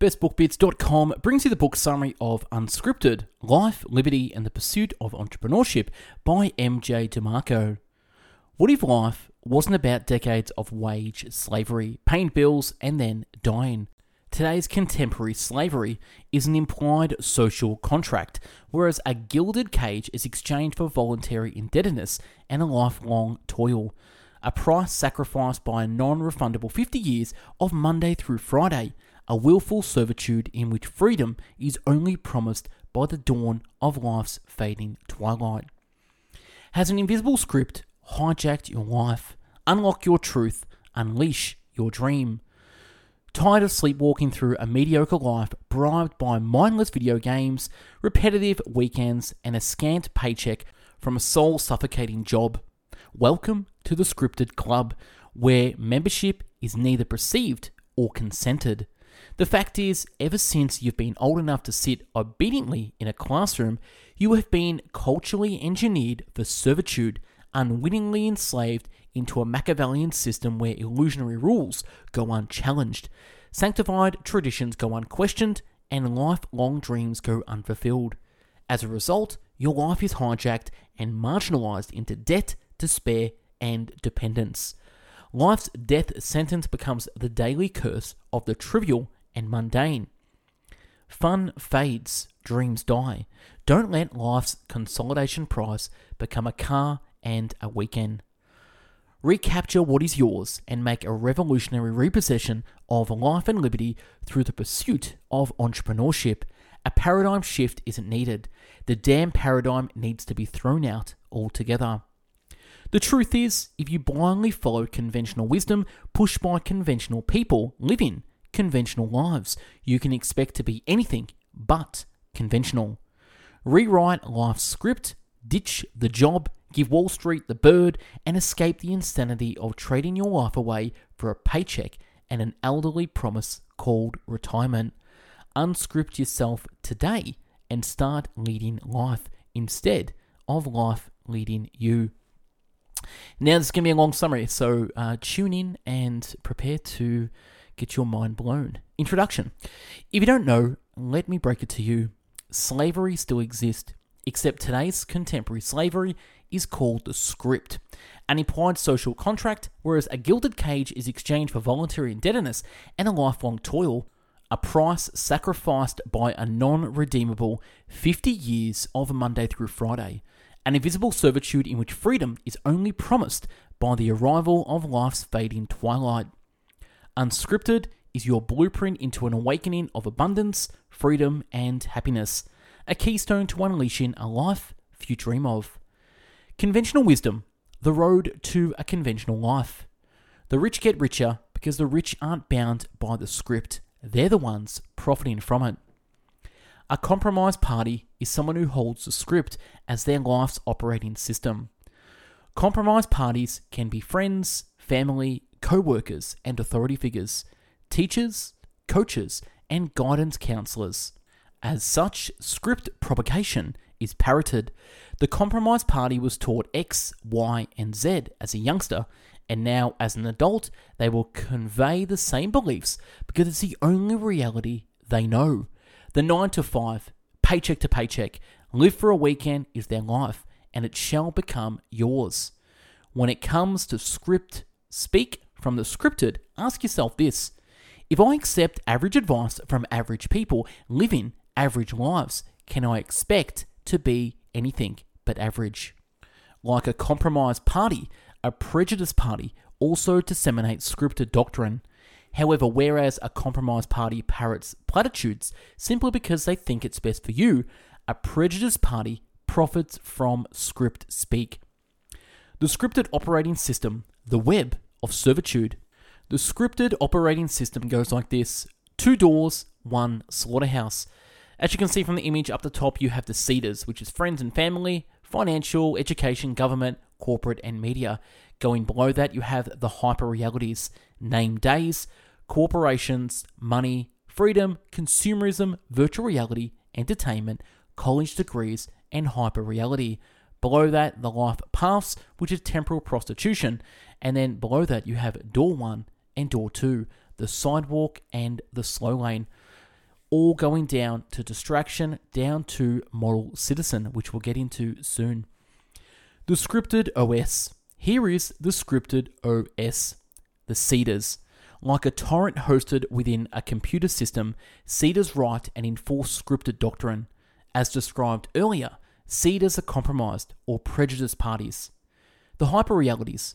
bestbookbits.com brings you the book summary of Unscripted Life, Liberty, and the Pursuit of Entrepreneurship by MJ DeMarco. What if life wasn't about decades of wage slavery, paying bills, and then dying? Today's contemporary slavery is an implied social contract, whereas a gilded cage is exchanged for voluntary indebtedness and a lifelong toil. A price sacrificed by a non refundable 50 years of Monday through Friday, a willful servitude in which freedom is only promised by the dawn of life's fading twilight. Has an invisible script hijacked your life? Unlock your truth, unleash your dream. Tired of sleepwalking through a mediocre life bribed by mindless video games, repetitive weekends, and a scant paycheck from a soul suffocating job? Welcome to the Scripted Club, where membership is neither perceived or consented. The fact is, ever since you've been old enough to sit obediently in a classroom, you have been culturally engineered for servitude, unwittingly enslaved into a Machiavellian system where illusionary rules go unchallenged, sanctified traditions go unquestioned, and lifelong dreams go unfulfilled. As a result, your life is hijacked and marginalized into debt, despair, and dependence. Life's death sentence becomes the daily curse of the trivial and mundane. Fun fades, dreams die. Don't let life's consolidation price become a car and a weekend. Recapture what is yours and make a revolutionary repossession of life and liberty through the pursuit of entrepreneurship. A paradigm shift isn't needed. The damn paradigm needs to be thrown out altogether. The truth is, if you blindly follow conventional wisdom pushed by conventional people living conventional lives, you can expect to be anything but conventional. Rewrite life's script, ditch the job, give Wall Street the bird, and escape the insanity of trading your life away for a paycheck and an elderly promise called retirement. Unscript yourself today and start leading life instead of life leading you. Now, this is going to be a long summary, so uh, tune in and prepare to get your mind blown. Introduction If you don't know, let me break it to you. Slavery still exists, except today's contemporary slavery is called the script, an implied social contract, whereas a gilded cage is exchanged for voluntary indebtedness and a lifelong toil, a price sacrificed by a non redeemable 50 years of Monday through Friday, an invisible servitude in which freedom is only promised by the arrival of life's fading twilight. Unscripted is your blueprint into an awakening of abundance, freedom, and happiness, a keystone to unleashing a life you dream of. Conventional wisdom, the road to a conventional life. The rich get richer because the rich aren't bound by the script, they're the ones profiting from it. A compromised party is someone who holds the script as their life's operating system. Compromised parties can be friends, family, co workers, and authority figures, teachers, coaches, and guidance counselors. As such, script propagation is parroted. The Compromise Party was taught X, Y, and Z as a youngster, and now as an adult, they will convey the same beliefs because it's the only reality they know. The 9 to 5, paycheck to paycheck, live for a weekend is their life, and it shall become yours. When it comes to script speak from the scripted, ask yourself this if I accept average advice from average people living average lives, can I expect to be anything but average. Like a compromised party, a prejudiced party also disseminates scripted doctrine. However, whereas a compromised party parrots platitudes simply because they think it's best for you, a prejudiced party profits from script speak. The scripted operating system, the web of servitude. The scripted operating system goes like this two doors, one slaughterhouse. As you can see from the image up the top, you have the Cedars, which is friends and family, financial, education, government, corporate, and media. Going below that, you have the hyper realities, name days, corporations, money, freedom, consumerism, virtual reality, entertainment, college degrees, and hyper reality. Below that, the life paths, which is temporal prostitution. And then below that, you have door one and door two, the sidewalk and the slow lane. all going down to distraction, down to model citizen, which we'll get into soon. The scripted OS. Here is the scripted OS, the CEDARs. Like a torrent hosted within a computer system, CEDARs write and enforce scripted doctrine. As described earlier, CEDARs are compromised or prejudiced parties. The hyperrealities.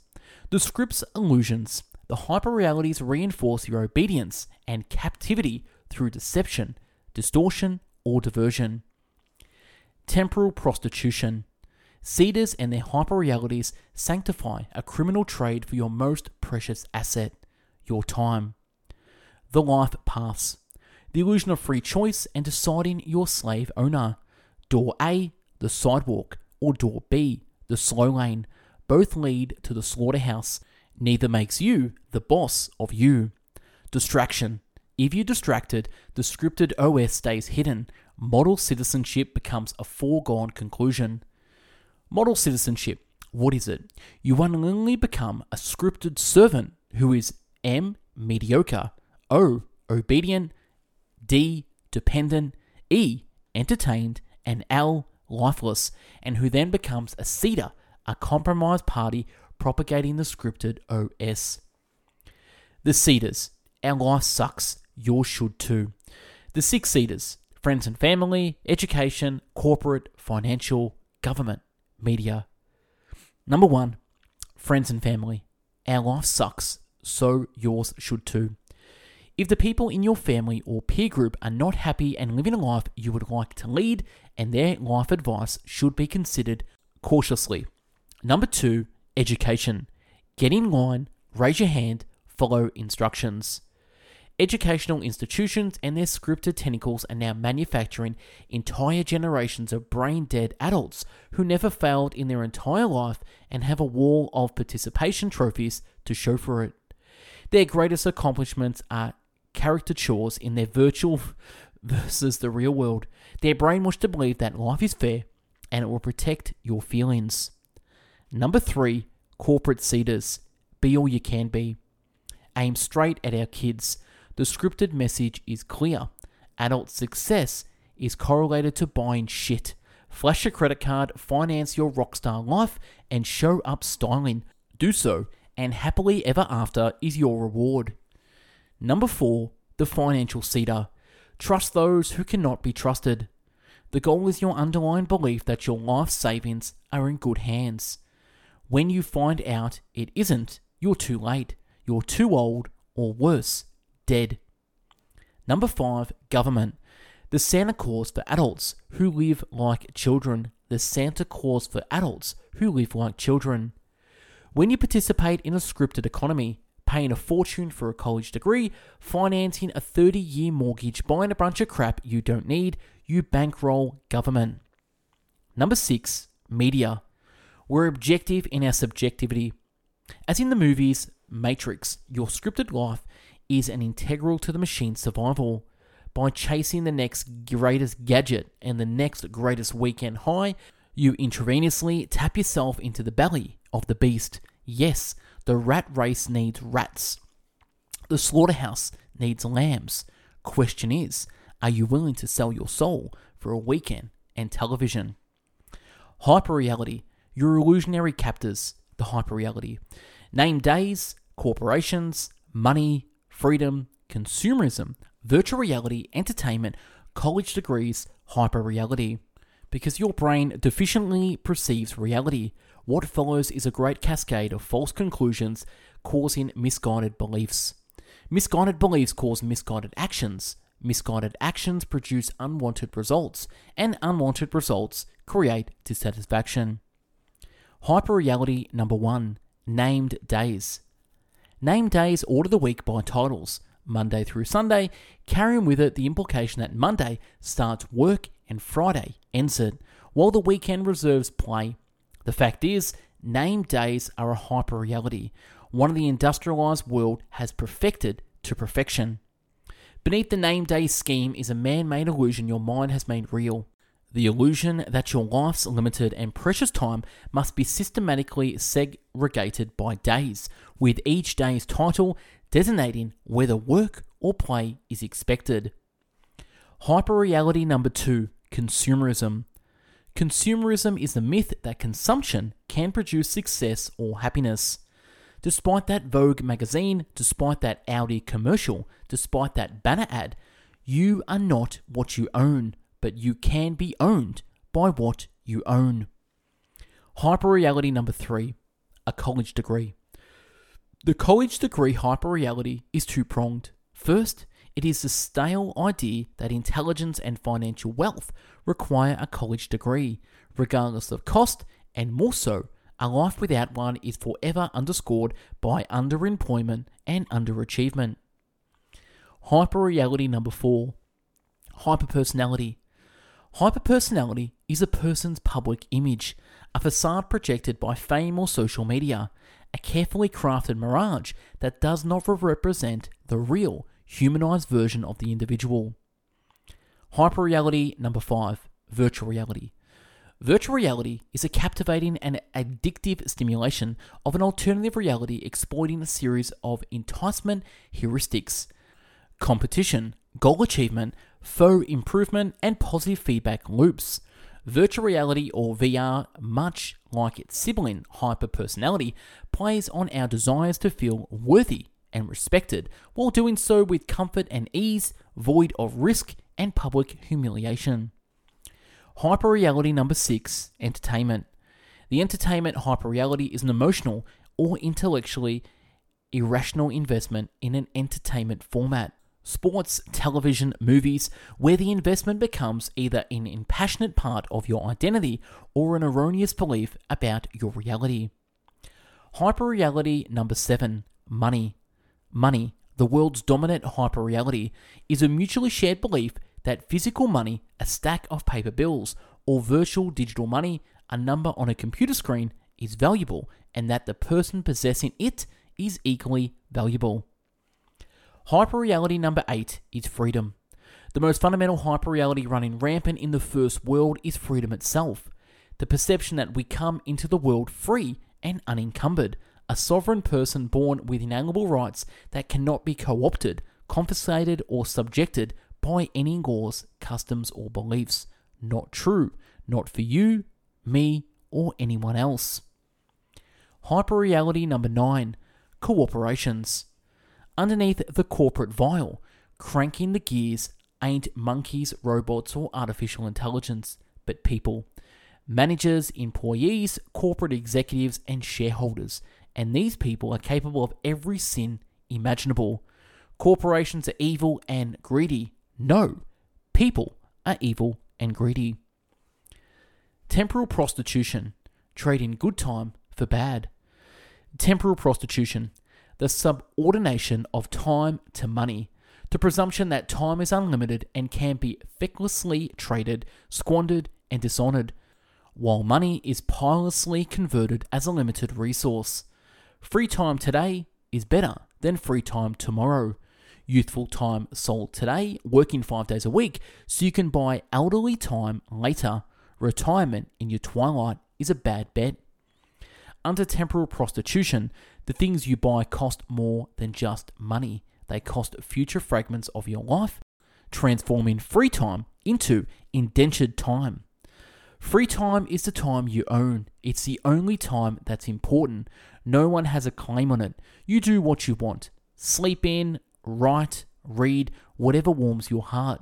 The script's illusions. The hyperrealities reinforce your obedience and captivity through deception, distortion, or diversion. Temporal prostitution. Cedars and their hyperrealities sanctify a criminal trade for your most precious asset, your time. The life paths. The illusion of free choice and deciding your slave owner. Door A, the sidewalk, or door B, the slow lane, both lead to the slaughterhouse. Neither makes you the boss of you. Distraction. If you're distracted, the scripted OS stays hidden. Model citizenship becomes a foregone conclusion. Model citizenship. What is it? You unwillingly become a scripted servant who is M. Mediocre, O. Obedient, D. Dependent, E. Entertained, and L. Lifeless, and who then becomes a seeder, a compromised party propagating the scripted OS. The Cedars, Our life sucks. Yours should too. The six seeders friends and family, education, corporate, financial, government, media. Number one, friends and family. Our life sucks, so yours should too. If the people in your family or peer group are not happy and living a life you would like to lead, and their life advice should be considered cautiously. Number two, education. Get in line, raise your hand, follow instructions. Educational institutions and their scripted tentacles are now manufacturing entire generations of brain dead adults who never failed in their entire life and have a wall of participation trophies to show for it. Their greatest accomplishments are caricatures in their virtual versus the real world. They're brainwashed to believe that life is fair and it will protect your feelings. Number three, corporate seeders. Be all you can be. Aim straight at our kids the scripted message is clear. Adult success is correlated to buying shit. Flash a credit card, finance your rockstar life, and show up styling. Do so, and happily ever after is your reward. Number four, the financial seeder. Trust those who cannot be trusted. The goal is your underlying belief that your life savings are in good hands. When you find out it isn't, you're too late, you're too old, or worse, dead. Number five, government. The Santa Claus for adults who live like children. The Santa Claus for adults who live like children. When you participate in a scripted economy, paying a fortune for a college degree, financing a 30 year mortgage, buying a bunch of crap you don't need, you bankroll government. Number six, media. We're objective in our subjectivity. As in the movies Matrix, your scripted life is an integral to the machine's survival. By chasing the next greatest gadget and the next greatest weekend high, you intravenously tap yourself into the belly of the beast. Yes, the rat race needs rats. The slaughterhouse needs lambs. Question is, are you willing to sell your soul for a weekend and television? Hyperreality, your illusionary captors, the hyperreality. Name days, corporations, money, freedom, consumerism, virtual reality, entertainment, college degrees, hyperreality. Because your brain deficiently perceives reality, what follows is a great cascade of false conclusions causing misguided beliefs. Misguided beliefs cause misguided actions. Misguided actions produce unwanted results, and unwanted results create dissatisfaction. Hyperreality number one named days. Named days order the week by titles, Monday through Sunday, carrying with it the implication that Monday starts work and Friday ends it, while the weekend reserves play. The fact is, named days are a hyperreality, one of the industrialized world has perfected to perfection. Beneath the name day scheme is a man made illusion your mind has made real. The illusion that your life's limited and precious time must be systematically segregated by days, with each day's title designating whether work or play is expected. Hyperreality number two consumerism. Consumerism is the myth that consumption can produce success or happiness. Despite that Vogue magazine, despite that Audi commercial, despite that banner ad, you are not what you own, but you can be owned by what you own. Hyperreality number three a college degree. The college degree hyperreality is two pronged. First, it is the stale idea that intelligence and financial wealth require a college degree, regardless of cost, and more so, a life without one is forever underscored by underemployment and underachievement. Hyperreality number four hyperpersonality. Hyperpersonality is a person's public image, a facade projected by fame or social media, a carefully crafted mirage that does not represent the real, humanized version of the individual. Hyperreality number five virtual reality. Virtual reality is a captivating and addictive stimulation of an alternative reality exploiting a series of enticement heuristics, competition, goal achievement, faux improvement, and positive feedback loops. Virtual reality or VR, much like its sibling hyperpersonality, plays on our desires to feel worthy and respected, while doing so with comfort and ease, void of risk and public humiliation. Hyperreality number six entertainment. The entertainment hyperreality is an emotional or intellectually irrational investment in an entertainment format. Sports, television, movies, where the investment becomes either an impassionate part of your identity or an erroneous belief about your reality. Hyperreality number seven money. Money, the world's dominant hyperreality, is a mutually shared belief that physical money, a stack of paper bills, or virtual digital money, a number on a computer screen, is valuable and that the person possessing it is equally valuable. Hyperreality number eight is freedom. The most fundamental hyperreality running rampant in the first world is freedom itself. The perception that we come into the world free and unencumbered, a sovereign person born with inalienable rights that cannot be co opted, confiscated, or subjected by any laws, customs, or beliefs. Not true. Not for you, me, or anyone else. Hyperreality number nine cooperations. Underneath the corporate vial, cranking the gears ain't monkeys, robots, or artificial intelligence, but people. Managers, employees, corporate executives, and shareholders and these people are capable of every sin imaginable. Corporations are evil and greedy. No, people are evil and greedy. Temporal prostitution, Trade in good time for bad. Temporal prostitution, the subordination of time to money, the presumption that time is unlimited and can be fecklessly traded, squandered, and dishonored, while money is pilelessly converted as a limited resource. Free time today is better than free time tomorrow. Youthful time sold today, working five days a week, so you can buy elderly time later. Retirement in your twilight is a bad bet. Under temporal prostitution, the things you buy cost more than just money. They cost future fragments of your life, transforming free time into indentured time. Free time is the time you own. It's the only time that's important. No one has a claim on it. You do what you want. Sleep in, write, read, whatever warms your heart.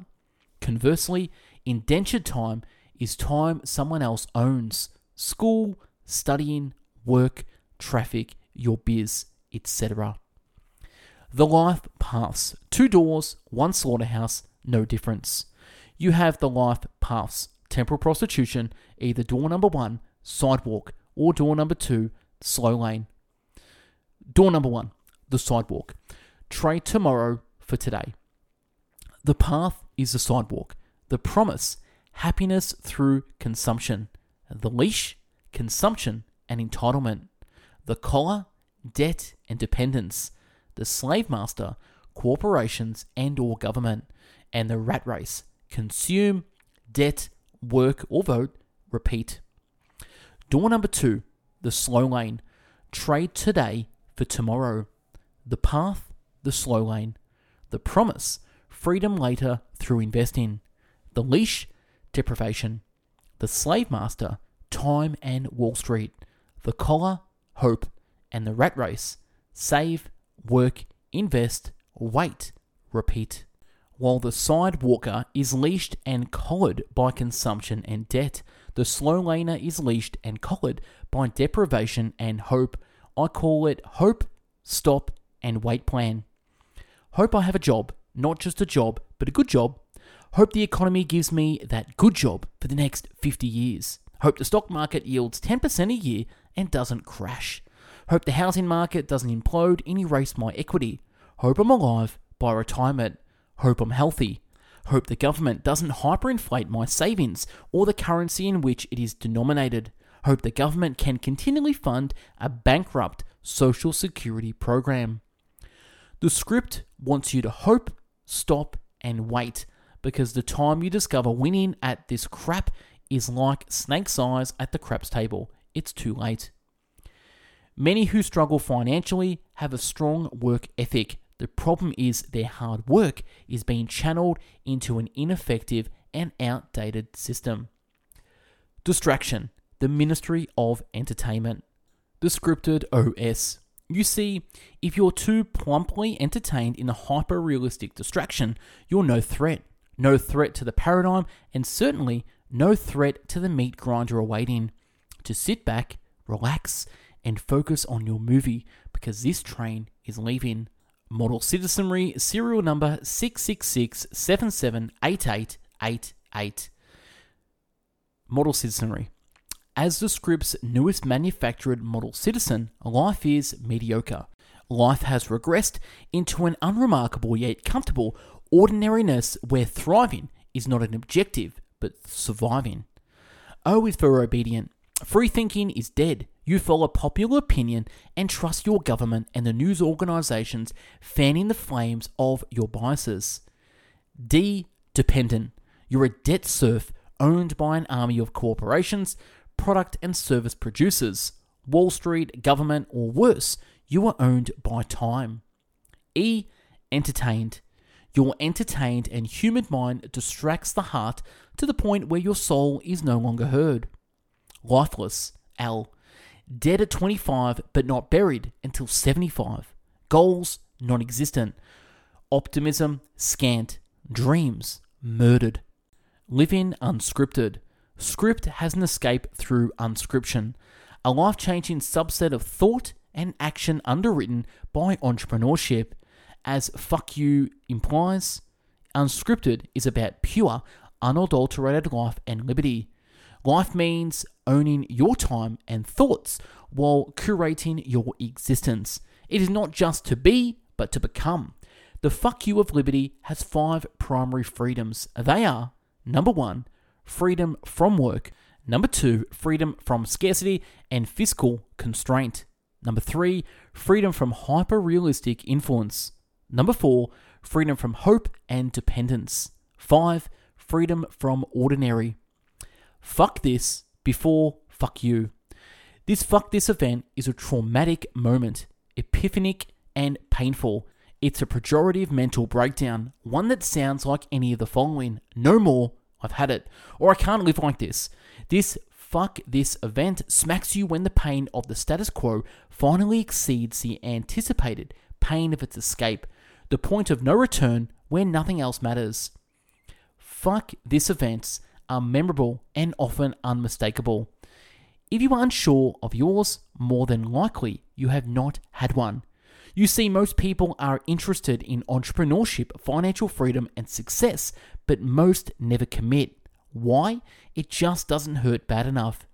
Conversely, indentured time is time someone else owns. School, studying, work, traffic, your biz, etc. The life paths. Two doors, one slaughterhouse, no difference. You have the life paths temporal prostitution, either door number one, sidewalk, or door number two, slow lane. Door number one, the sidewalk. Trade tomorrow for today. The path is the sidewalk. The promise, happiness through consumption. The leash, consumption and entitlement. The collar, debt and dependence. The slave master, corporations and or government. And the rat race, consume, debt, work, or vote, repeat. Door number two, the slow lane. Trade today for tomorrow. The path, the slow lane. The promise, freedom later through investing. The Leash, Deprivation. The Slave Master, Time and Wall Street. The Collar, Hope. And the Rat Race, Save, Work, Invest, Wait, Repeat. While the sidewalker is leashed and collared by consumption and debt, the slow laner is leashed and collared by deprivation and hope. I call it hope, stop, and wait plan. Hope I have a job, not just a job, but a good job. Hope the economy gives me that good job for the next 50 years. Hope the stock market yields 10% a year and doesn't crash. Hope the housing market doesn't implode and erase my equity. Hope I'm alive by retirement. Hope I'm healthy. Hope the government doesn't hyperinflate my savings or the currency in which it is denominated. Hope the government can continually fund a bankrupt social security program. The script wants you to hope, stop, and wait because the time you discover winning at this crap is like snake's eyes at the craps table. It's too late. Many who struggle financially have a strong work ethic. The problem is their hard work is being channeled into an ineffective and outdated system. Distraction, the Ministry of Entertainment. The scripted OS. You see, if you're too plumply entertained in a hyper realistic distraction, you're no threat. No threat to the paradigm, and certainly no threat to the meat grinder awaiting. To sit back, relax, and focus on your movie because this train is leaving. Model Citizenry serial number 666778888. Model Citizenry. As the script's newest manufactured model citizen, life is mediocre. Life has regressed into an unremarkable yet comfortable ordinariness where thriving is not an objective, but surviving. O is for obedient. Free thinking is dead. You follow popular opinion and trust your government and the news organizations fanning the flames of your biases. D. Dependent. You're a debt serf owned by an army of corporations, product and service producers, Wall Street, government, or worse, you are owned by time. E. Entertained. Your entertained and humid mind distracts the heart to the point where your soul is no longer heard. Lifeless. L dead at 25 but not buried until 75. Goals non existent. Optimism scant. Dreams murdered. Living unscripted. Script has an escape through unscription, a life changing subset of thought and action underwritten by entrepreneurship. As fuck you implies, unscripted is about pure, unadulterated life and liberty. Life means owning your time and thoughts while curating your existence. It is not just to be, but to become. The fuck you of liberty has five primary freedoms. They are number one, freedom from work. Number two, freedom from scarcity and fiscal constraint. Number three, freedom from hyper realistic influence. Number four, freedom from hope and dependence. Five, freedom from ordinary. Fuck this before fuck you. This fuck this event is a traumatic moment, epiphanic and painful. It's a pejorative mental breakdown, one that sounds like any of the following. No more, I've had it, or I can't live like this. This fuck this event smacks you when the pain of the status quo finally exceeds the anticipated pain of its escape, the point of no return where nothing else matters. Fuck this event are memorable and often unmistakable. If you are unsure of yours, more than likely you have not had one. You see, most people are interested in entrepreneurship, financial freedom, and success, but most never commit. Why? It just doesn't hurt bad enough.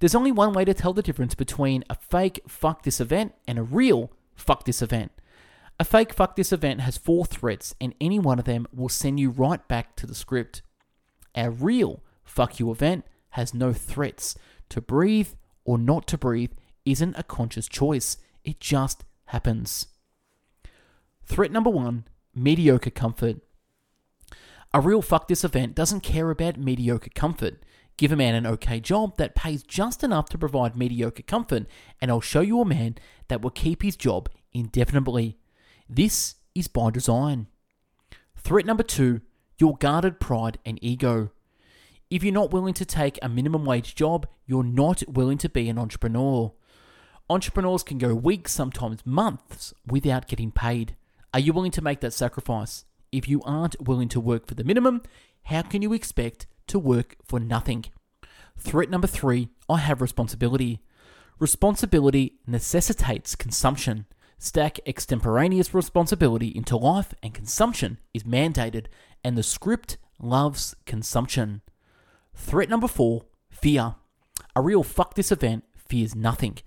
There's only one way to tell the difference between a fake fuck this event and a real fuck this event. A fake fuck this event has four threats, and any one of them will send you right back to the script. Our real fuck you event has no threats. To breathe or not to breathe isn't a conscious choice, it just happens. Threat number one mediocre comfort. A real fuck this event doesn't care about mediocre comfort. Give a man an okay job that pays just enough to provide mediocre comfort, and I'll show you a man that will keep his job indefinitely. This is by design. Threat number two your guarded pride and ego. If you're not willing to take a minimum wage job, you're not willing to be an entrepreneur. Entrepreneurs can go weeks, sometimes months, without getting paid. Are you willing to make that sacrifice? If you aren't willing to work for the minimum, how can you expect to work for nothing? Threat number three I have responsibility. Responsibility necessitates consumption. Stack extemporaneous responsibility into life, and consumption is mandated, and the script loves consumption. Threat number four fear. A real fuck this event fears nothing.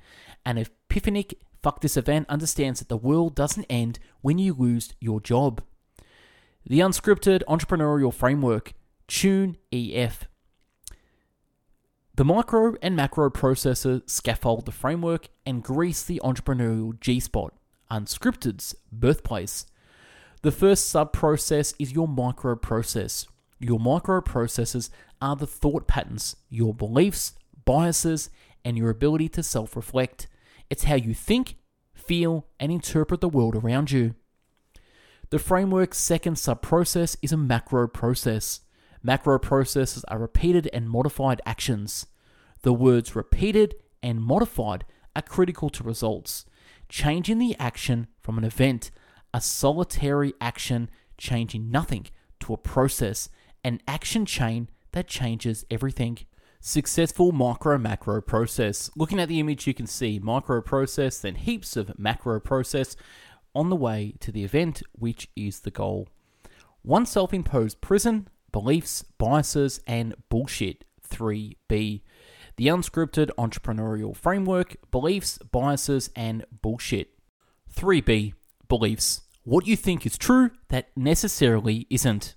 An epiphanic fuck this event understands that the world doesn't end when you lose your job. The unscripted entrepreneurial framework, Tune EF. The micro and macro processor scaffold the framework and grease the entrepreneurial G spot, unscripted's birthplace. The first sub process is your micro process. Your microprocesses are the thought patterns, your beliefs, biases, and your ability to self reflect. It's how you think, feel, and interpret the world around you. The framework's second sub process is a macro process. Macro processes are repeated and modified actions. The words repeated and modified are critical to results. Changing the action from an event, a solitary action, changing nothing, to a process, an action chain that changes everything. Successful micro macro process. Looking at the image, you can see micro process, then heaps of macro process on the way to the event, which is the goal. One self imposed prison, beliefs, biases, and bullshit. 3B. The unscripted entrepreneurial framework, beliefs, biases, and bullshit. 3B. Beliefs. What you think is true that necessarily isn't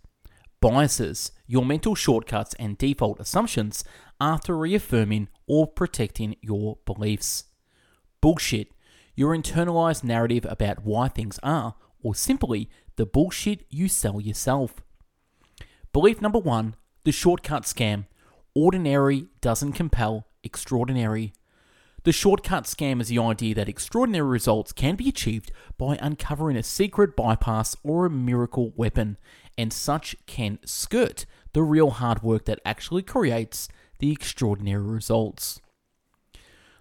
biases, your mental shortcuts and default assumptions after reaffirming or protecting your beliefs. Bullshit, your internalized narrative about why things are, or simply the bullshit you sell yourself. Belief number one the shortcut scam. Ordinary doesn't compel extraordinary. The shortcut scam is the idea that extraordinary results can be achieved by uncovering a secret bypass or a miracle weapon, and such can skirt the real hard work that actually creates the extraordinary results.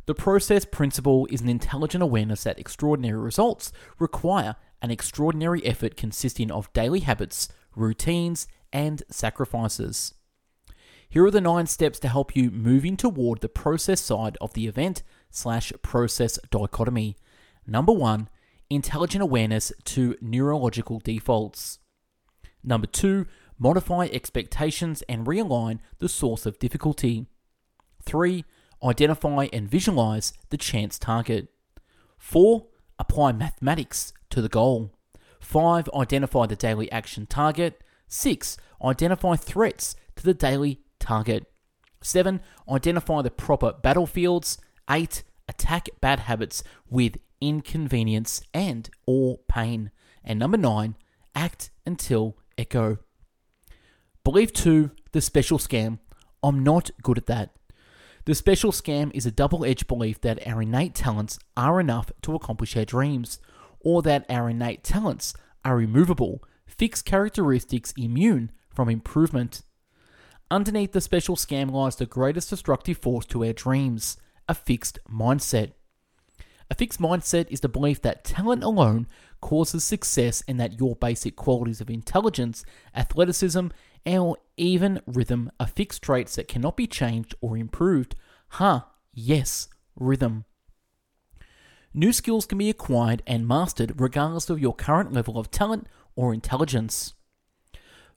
The process principle is an intelligent awareness that extraordinary results require an extraordinary effort consisting of daily habits, routines, and sacrifices. Here are the nine steps to help you moving toward the process side of the event slash process dichotomy. Number one, intelligent awareness to neurological defaults. Number two, modify expectations and realign the source of difficulty. Three, identify and visualize the chance target. Four, apply mathematics to the goal. Five, identify the daily action target. Six, identify threats to the daily target. Seven, identify the proper battlefields. Eight, attack bad habits with inconvenience and or pain. And number nine, act until Echo. Belief 2, the special scam. I'm not good at that. The special scam is a double edged belief that our innate talents are enough to accomplish our dreams, or that our innate talents are immovable, fixed characteristics immune from improvement. Underneath the special scam lies the greatest destructive force to our dreams a fixed mindset. A fixed mindset is the belief that talent alone causes success and that your basic qualities of intelligence, athleticism, or even rhythm are fixed traits that cannot be changed or improved. Huh, yes, rhythm. New skills can be acquired and mastered regardless of your current level of talent or intelligence.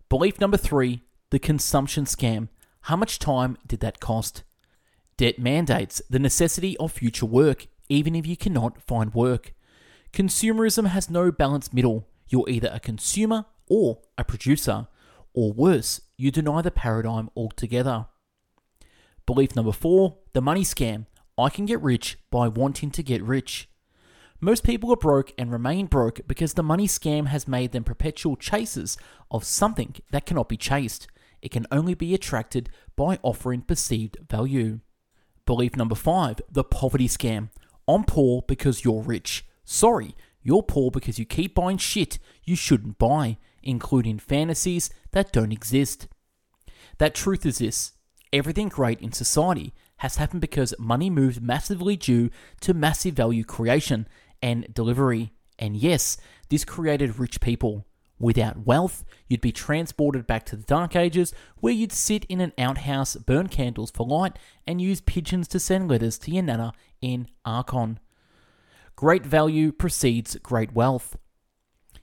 Belief number three the consumption scam. How much time did that cost? Debt mandates the necessity of future work even if you cannot find work. Consumerism has no balanced middle. You're either a consumer or a producer, or worse, you deny the paradigm altogether. Belief number four the money scam. I can get rich by wanting to get rich. Most people are broke and remain broke because the money scam has made them perpetual chasers of something that cannot be chased. It can only be attracted by offering perceived value. Belief number five the poverty scam. I'm poor because you're rich. Sorry, you're poor because you keep buying shit you shouldn't buy. including fantasies that don't exist. That truth is this everything great in society has happened because money moved massively due to massive value creation and delivery. And yes, this created rich people. Without wealth, you'd be transported back to the Dark Ages, where you'd sit in an outhouse, burn candles for light, and use pigeons to send letters to your nana in Akron. Great value precedes great wealth.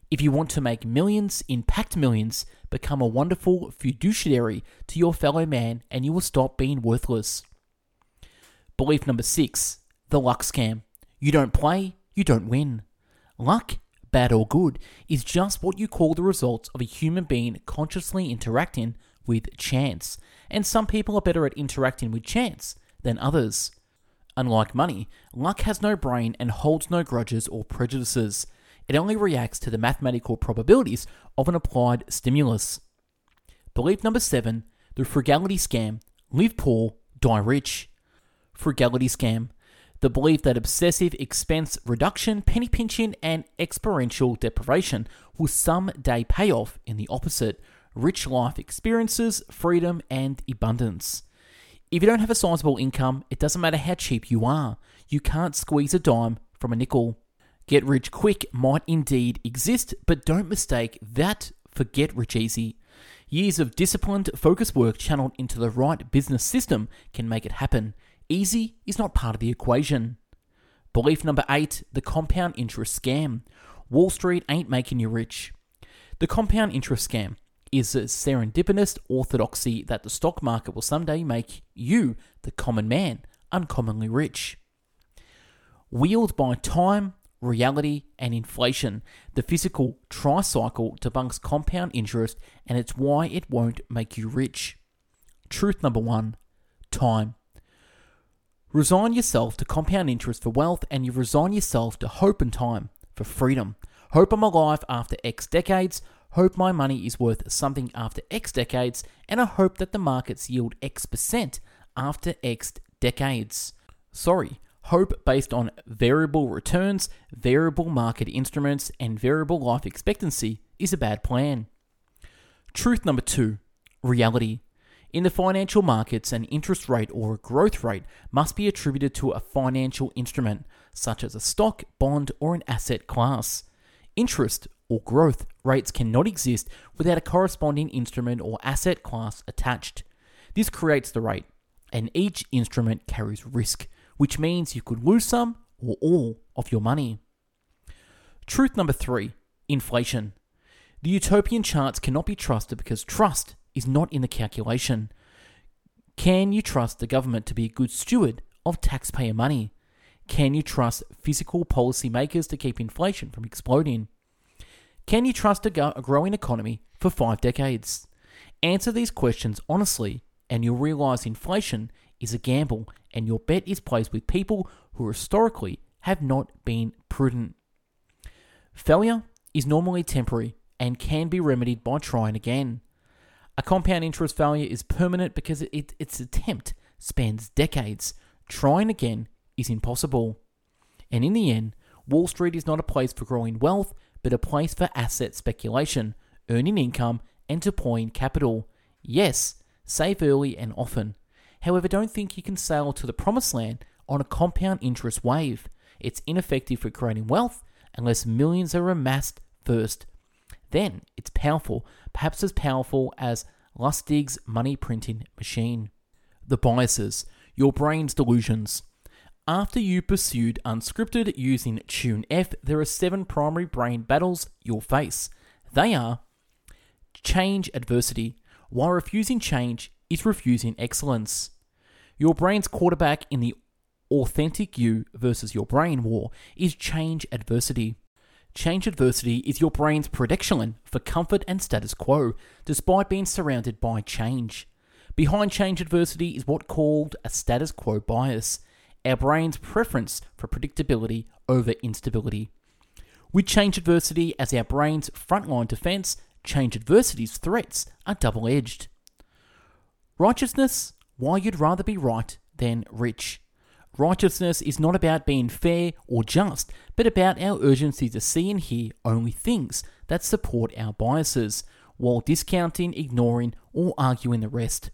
If you want to make millions, impact millions, become a wonderful fiduciary to your fellow man, and you will stop being worthless. Belief number six the luck scam. You don't play, you don't win. Luck bad or good, is just what you call the results of a human being consciously interacting with chance. And some people are better at interacting with chance than others. Unlike money, luck has no brain and holds no grudges or prejudices. It only reacts to the mathematical probabilities of an applied stimulus. Belief number seven the frugality scam live poor, die rich. Frugality scam the belief that obsessive expense reduction, penny pinching, and experiential deprivation will someday pay off in the opposite rich life experiences, freedom, and abundance. If you don't have a sizable income, it doesn't matter how cheap you are, you can't squeeze a dime from a nickel. Get rich quick might indeed exist, but don't mistake that for get rich easy. Years of disciplined, focused work channeled into the right business system can make it happen. Easy is not part of the equation. Belief number eight the compound interest scam. Wall Street ain't making you rich. The compound interest scam is a serendipitous orthodoxy that the stock market will someday make you, the common man, uncommonly rich. Wheeled by time, reality, and inflation, the physical tricycle debunks compound interest and it's why it won't make you rich. Truth number one time. Resign yourself to compound interest for wealth, and you resign yourself to hope and time for freedom. Hope I'm alive after X decades, hope my money is worth something after X decades, and I hope that the markets yield X percent after X decades. Sorry, hope based on variable returns, variable market instruments, and variable life expectancy is a bad plan. Truth number two reality. In the financial markets, an interest rate or a growth rate must be attributed to a financial instrument, such as a stock, bond, or an asset class. Interest or growth rates cannot exist without a corresponding instrument or asset class attached. This creates the rate, and each instrument carries risk, which means you could lose some or all of your money. Truth number three inflation. The utopian charts cannot be trusted because trust is not in the calculation. Can you trust the government to be a good steward of taxpayer money? Can you trust fiscal policymakers to keep inflation from exploding? Can you trust a, go- a growing economy for five decades? Answer these questions honestly, and you'll realize inflation is a gamble, and your bet is placed with people who historically have not been prudent. Failure is normally temporary and can be remedied by trying again. A compound interest failure is permanent because it, its attempt spans decades. Trying again is impossible. And in the end, Wall Street is not a place for growing wealth, but a place for asset speculation, earning income, and deploying capital. Yes, save early and often. However, don't think you can sail to the promised land on a compound interest wave. It's ineffective for creating wealth unless millions are amassed first. Then it's powerful, perhaps as powerful as Lustig's money printing machine. The biases, your brain's delusions. After you pursued unscripted using Tune F, there are seven primary brain battles you'll face. They are change adversity, while refusing change is refusing excellence. Your brain's quarterback in the authentic you versus your brain war is change adversity. Change adversity is your brain's prediction for comfort and status quo, despite being surrounded by change. Behind change adversity is what called a status quo bias, our brain's preference for predictability over instability. With change adversity as our brain's frontline defense, change adversity's threats are double edged. Righteousness, why you'd rather be right than rich. Righteousness is not about being fair or just, but about our urgency to see and hear only things that support our biases, while discounting, ignoring, or arguing the rest.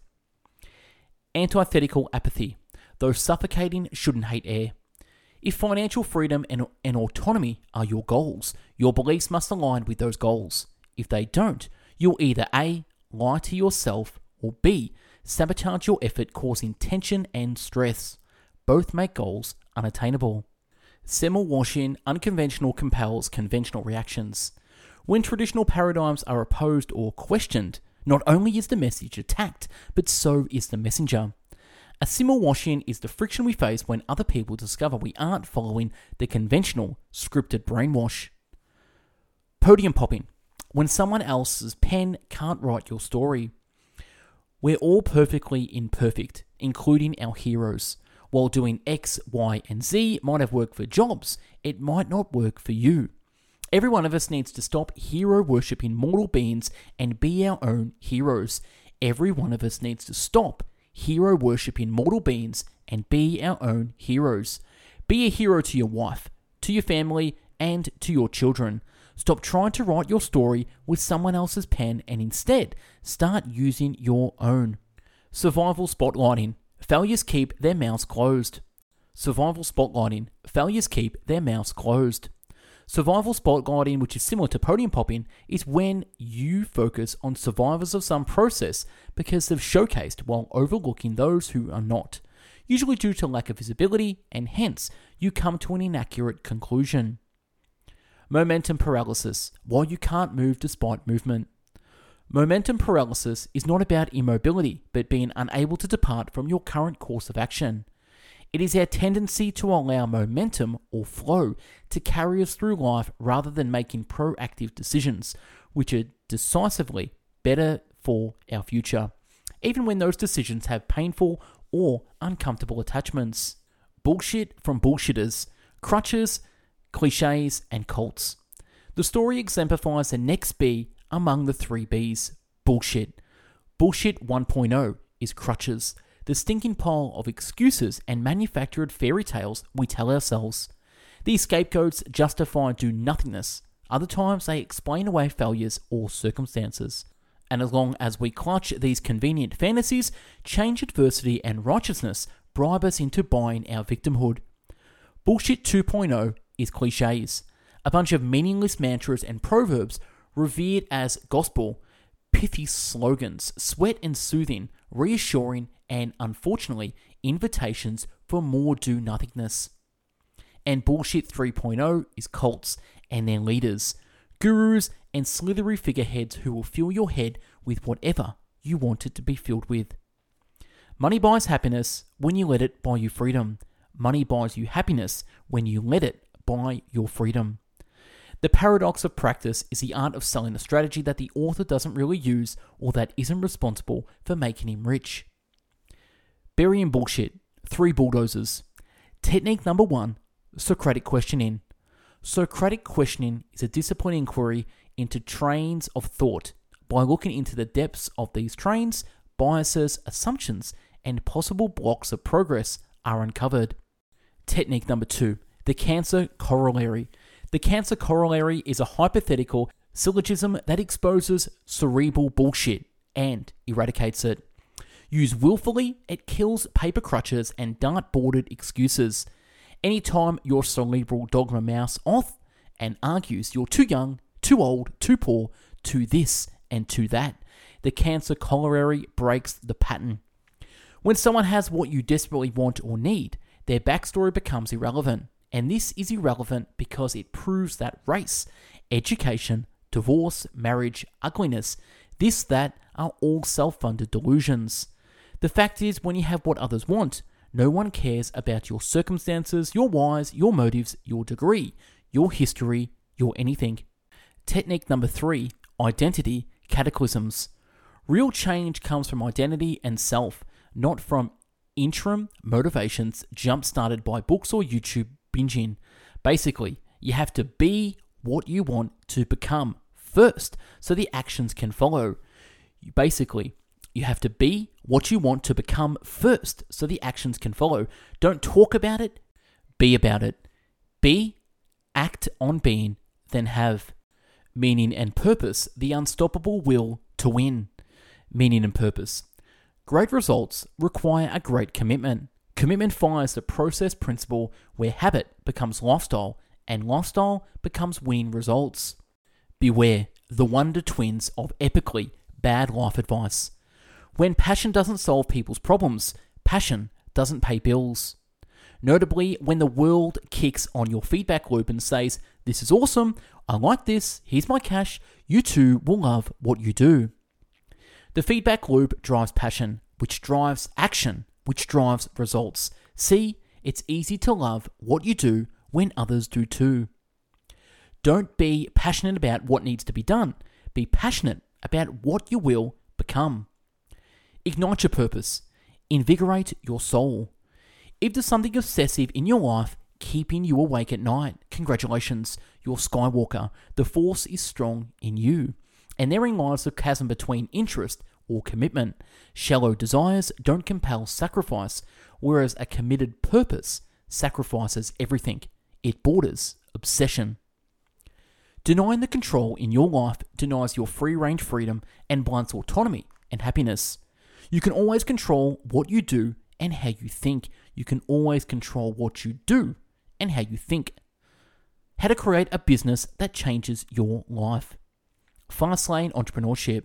Antithetical apathy. Though suffocating, shouldn't hate air. If financial freedom and, and autonomy are your goals, your beliefs must align with those goals. If they don't, you'll either A. lie to yourself, or B. sabotage your effort, causing tension and stress. Both make goals unattainable. Seymour Washing unconventional compels conventional reactions. When traditional paradigms are opposed or questioned, not only is the message attacked, but so is the messenger. A Seymour Washing is the friction we face when other people discover we aren't following the conventional, scripted brainwash. Podium popping. When someone else's pen can't write your story. We're all perfectly imperfect, including our heroes. While doing X, Y, and Z might have worked for jobs, it might not work for you. Every one of us needs to stop hero worshipping mortal beings and be our own heroes. Every one of us needs to stop hero worshipping mortal beings and be our own heroes. Be a hero to your wife, to your family, and to your children. Stop trying to write your story with someone else's pen and instead start using your own. Survival spotlighting. Failures keep their mouths closed. Survival spotlighting. Failures keep their mouths closed. Survival spotlighting, which is similar to podium popping, is when you focus on survivors of some process because they've showcased while overlooking those who are not, usually due to lack of visibility, and hence you come to an inaccurate conclusion. Momentum paralysis, while you can't move despite movement. Momentum paralysis is not about immobility, but being unable to depart from your current course of action. It is our tendency to allow momentum or flow to carry us through life rather than making proactive decisions, which are decisively better for our future, even when those decisions have painful or uncomfortable attachments. Bullshit from bullshitters, crutches, cliches, and cults. The story exemplifies the next B among the three Bs bullshit. Bullshit 1.0 is crutches the stinking pile of excuses and manufactured fairy tales we tell ourselves. These scapegoats justify do nothingness. Other times they explain away failures or circumstances. And as long as we clutch these convenient fantasies, change adversity and righteousness bribe us into buying our victimhood. Bullshit 2.0 is cliches, a bunch of meaningless mantras and proverbs revered as gospel, pithy slogans, sweat and soothing, reassuring, and unfortunately, invitations for more do nothingness. And Bullshit 3.0 is cults and their leaders, gurus and slithery figureheads who will fill your head with whatever you want it to be filled with. Money buys happiness when you let it buy you freedom. Money buys you happiness when you let it buy your freedom. The paradox of practice is the art of selling a strategy that the author doesn't really use or that isn't responsible for making him rich. Burying bullshit. Three bulldozers. Technique number one Socratic questioning. Socratic questioning is a disciplined inquiry into trains of thought. By looking into the depths of these trains, biases, assumptions, and possible blocks of progress are uncovered. Technique number two the cancer corollary. The cancer corollary is a hypothetical syllogism that exposes cerebral bullshit and eradicates it. Used willfully, it kills paper crutches and dart-boarded excuses. Anytime your cerebral dogma mouse off and argues you're too young, too old, too poor, too this and too that, the cancer corollary breaks the pattern. When someone has what you desperately want or need, their backstory becomes irrelevant. And this is irrelevant because it proves that race, education, divorce, marriage, ugliness, this, that are all self funded delusions. The fact is, when you have what others want, no one cares about your circumstances, your whys, your motives, your degree, your history, your anything. Technique number three identity cataclysms. Real change comes from identity and self, not from interim motivations jump started by books or YouTube binging. Basically, you have to be what you want to become first so the actions can follow. You Basically, You have to be what you want to become first so the actions can follow. Don't talk about it, be about it. Be, act on being, then have. Meaning and purpose, the unstoppable will to win. Meaning and purpose. Great results require a great commitment. Commitment fires the process principle where habit becomes lifestyle and lifestyle becomes winning results. Beware the wonder twins of epically bad life advice. When passion doesn't solve people's problems, passion doesn't pay bills. Notably, when the world kicks on your feedback loop and says, This is awesome, I like this, here's my cash, you too will love what you do. The feedback loop drives passion, which drives action, which drives results. See, it's easy to love what you do when others do too. Don't be passionate about what needs to be done. Be passionate about what you will become. Ignite your purpose. Invigorate your soul. If there's something obsessive in your life keeping you awake at night, congratulations, you're Skywalker. The Force is strong in you. And therein lies the chasm between interest or commitment. Shallow desires don't compel sacrifice, whereas a committed purpose sacrifices everything. It borders obsession. Denying the control in your life denies your free range freedom and blunts autonomy and happiness. You can always control what you do and how you think. You can always control what you do and how you think. How to create a business that changes your life. Fastlane Entrepreneurship.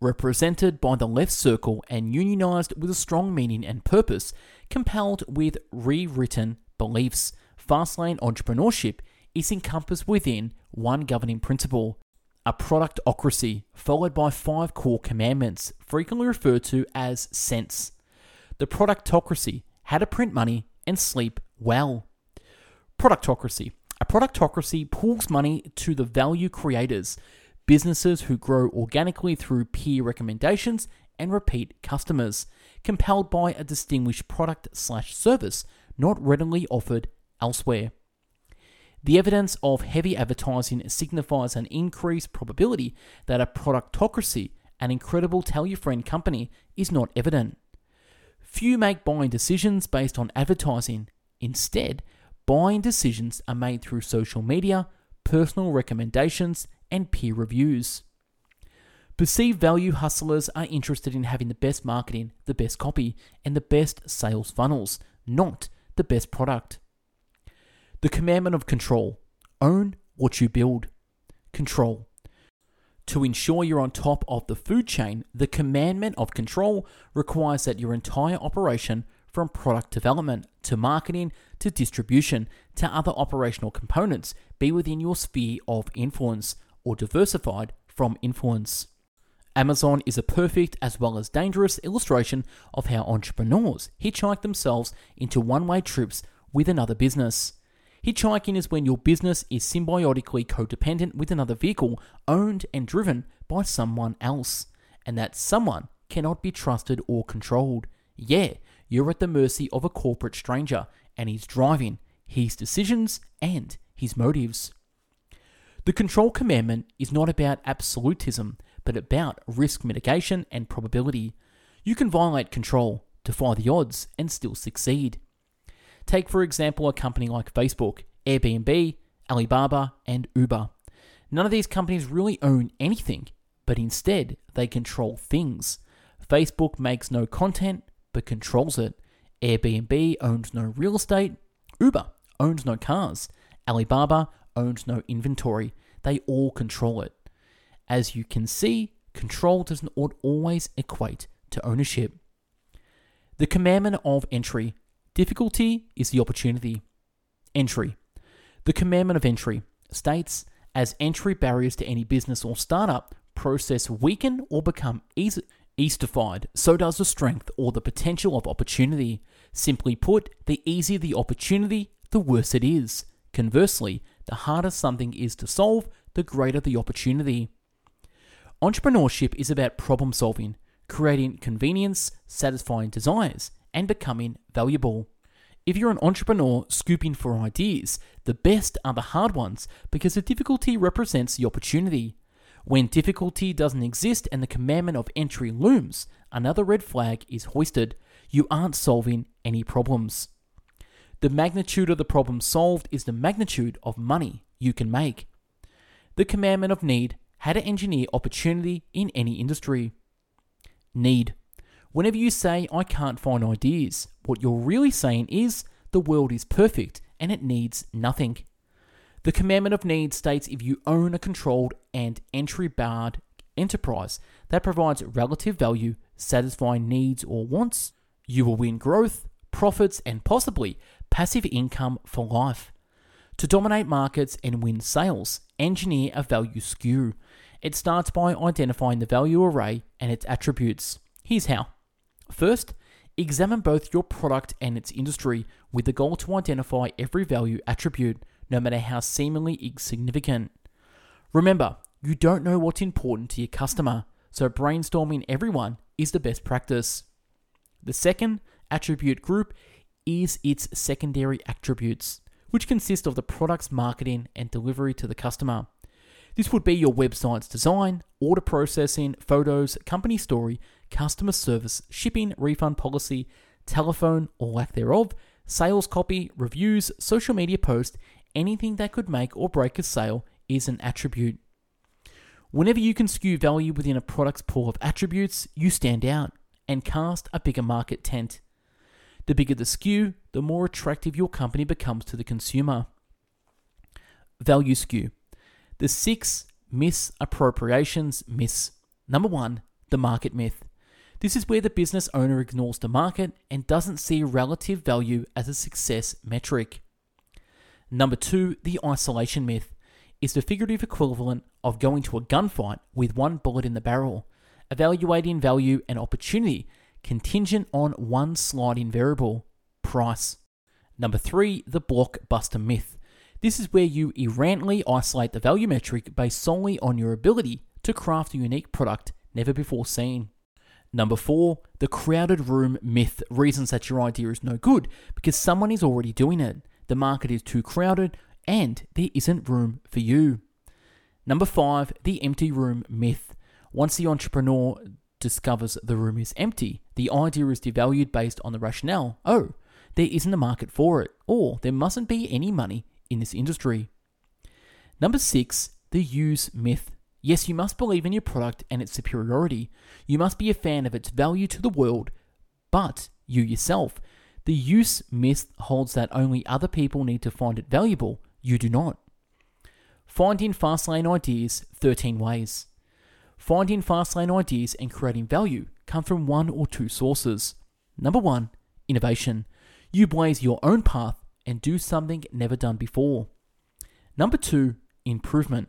Represented by the left circle and unionized with a strong meaning and purpose, compelled with rewritten beliefs, Fastlane Entrepreneurship is encompassed within one governing principle a productocracy, followed by five core commandments, frequently referred to as CENTS. The productocracy, how to print money and sleep well. Productocracy. A productocracy pulls money to the value creators, businesses who grow organically through peer recommendations and repeat customers, compelled by a distinguished product slash service not readily offered elsewhere. The evidence of heavy advertising signifies an increased probability that a productocracy, an incredible tell your friend company, is not evident. Few make buying decisions based on advertising. Instead, buying decisions are made through social media, personal recommendations, and peer reviews. Perceived value hustlers are interested in having the best marketing, the best copy, and the best sales funnels, not the best product. The commandment of control own what you build. Control. To ensure you're on top of the food chain, the commandment of control requires that your entire operation, from product development to marketing to distribution to other operational components, be within your sphere of influence or diversified from influence. Amazon is a perfect as well as dangerous illustration of how entrepreneurs hitchhike themselves into one way trips with another business. Hitchhiking is when your business is symbiotically codependent with another vehicle owned and driven by someone else, and that someone cannot be trusted or controlled. Yeah, you're at the mercy of a corporate stranger, and he's driving his decisions and his motives. The control commandment is not about absolutism, but about risk mitigation and probability. You can violate control, defy the odds, and still succeed. Take, for example, a company like Facebook, Airbnb, Alibaba, and Uber. None of these companies really own anything, but instead they control things. Facebook makes no content, but controls it. Airbnb owns no real estate. Uber owns no cars. Alibaba owns no inventory. They all control it. As you can see, control doesn't always equate to ownership. The commandment of entry Difficulty is the opportunity. Entry. The commandment of entry states as entry barriers to any business or startup process weaken or become easy, eastified, so does the strength or the potential of opportunity. Simply put, the easier the opportunity, the worse it is. Conversely, the harder something is to solve, the greater the opportunity. Entrepreneurship is about problem solving, creating convenience, satisfying desires, and becoming valuable. If you're an entrepreneur scooping for ideas, the best are the hard ones because the difficulty represents the opportunity. When difficulty doesn't exist and the commandment of entry looms, another red flag is hoisted. You aren't solving any problems. The magnitude of the problem solved is the magnitude of money you can make. The commandment of need how to engineer opportunity in any industry. Need. Whenever you say, I can't find ideas, what you're really saying is, the world is perfect and it needs nothing. The commandment of need states if you own a controlled and entry barred enterprise that provides relative value, satisfying needs or wants, you will win growth, profits, and possibly passive income for life. To dominate markets and win sales, engineer a value skew. It starts by identifying the value array and its attributes. Here's how. First, examine both your product and its industry with the goal to identify every value attribute, no matter how seemingly insignificant. Remember, you don't know what's important to your customer, so brainstorming everyone is the best practice. The second attribute group is its secondary attributes, which consist of the product's marketing and delivery to the customer. This would be your website's design, order processing, photos, company story, customer service, shipping, refund policy, telephone or lack thereof, sales copy, reviews, social media post, anything that could make or break a sale is an attribute. Whenever you can skew value within a product's pool of attributes, you stand out and cast a bigger market tent. The bigger the skew, the more attractive your company becomes to the consumer. Value skew. The six misappropriations miss. Number one, the market myth. This is where the business owner ignores the market and doesn't see relative value as a success metric. Number two, the isolation myth is the figurative equivalent of going to a gunfight with one bullet in the barrel, evaluating value and opportunity contingent on one sliding variable price. Number three, the blockbuster myth. This is where you errantly isolate the value metric based solely on your ability to craft a unique product never before seen. Number four, the crowded room myth reasons that your idea is no good because someone is already doing it. The market is too crowded and there isn't room for you. Number five, the empty room myth. Once the entrepreneur discovers the room is empty, the idea is devalued based on the rationale oh, there isn't a market for it, or there mustn't be any money in this industry. Number six, the use myth. Yes, you must believe in your product and its superiority. You must be a fan of its value to the world, but you yourself. The use myth holds that only other people need to find it valuable. You do not. Finding Fastlane ideas 13 ways. Finding Fastlane ideas and creating value come from one or two sources. Number one, innovation. You blaze your own path and do something never done before. Number two, improvement.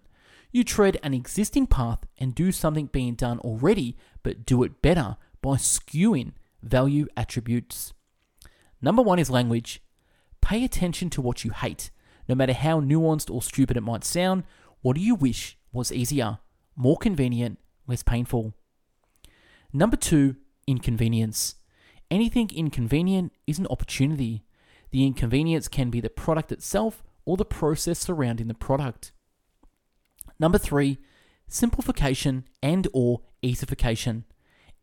You tread an existing path and do something being done already, but do it better by skewing value attributes. Number one is language. Pay attention to what you hate. No matter how nuanced or stupid it might sound, what do you wish was easier, more convenient, less painful? Number two, inconvenience. Anything inconvenient is an opportunity. The inconvenience can be the product itself or the process surrounding the product. Number 3, simplification and or easification.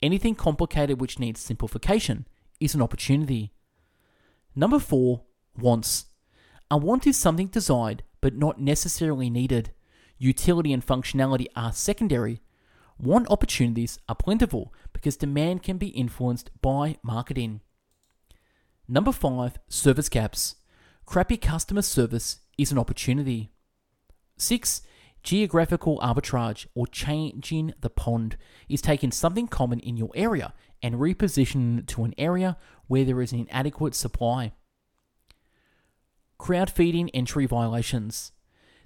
Anything complicated which needs simplification is an opportunity. Number 4, wants. A want is something desired but not necessarily needed. Utility and functionality are secondary. Want opportunities are plentiful because demand can be influenced by marketing. Number five, service gaps. Crappy customer service is an opportunity. Six, geographical arbitrage or changing the pond is taking something common in your area and repositioning it to an area where there is an inadequate supply. Crowd feeding entry violations.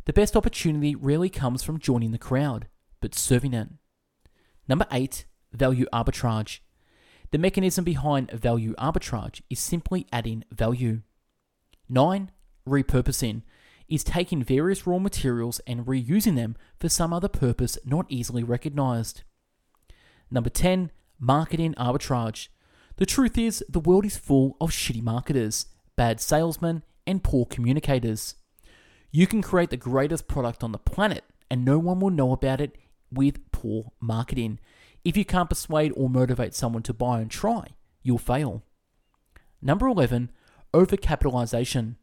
The best opportunity rarely comes from joining the crowd, but serving it. Number eight, value arbitrage. The mechanism behind value arbitrage is simply adding value. 9. Repurposing is taking various raw materials and reusing them for some other purpose not easily recognized. Number 10. Marketing arbitrage. The truth is, the world is full of shitty marketers, bad salesmen, and poor communicators. You can create the greatest product on the planet, and no one will know about it with poor marketing. If you can't persuade or motivate someone to buy and try, you'll fail. Number 11, overcapitalization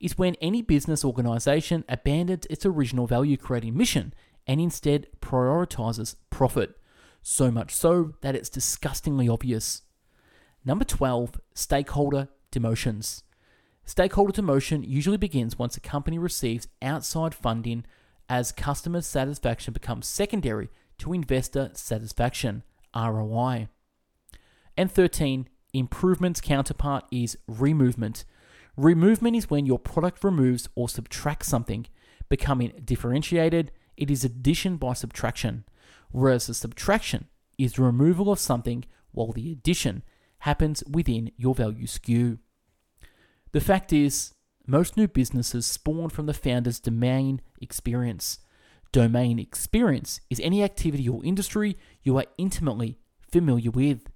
is when any business organization abandons its original value creating mission and instead prioritizes profit, so much so that it's disgustingly obvious. Number 12, stakeholder demotions. Stakeholder demotion usually begins once a company receives outside funding as customer satisfaction becomes secondary to investor satisfaction, ROI. And 13, improvements counterpart is removement. Removement is when your product removes or subtracts something, becoming differentiated. It is addition by subtraction, whereas the subtraction is removal of something while the addition happens within your value skew. The fact is, most new businesses spawn from the founder's domain experience. Domain experience is any activity or industry you are intimately familiar with.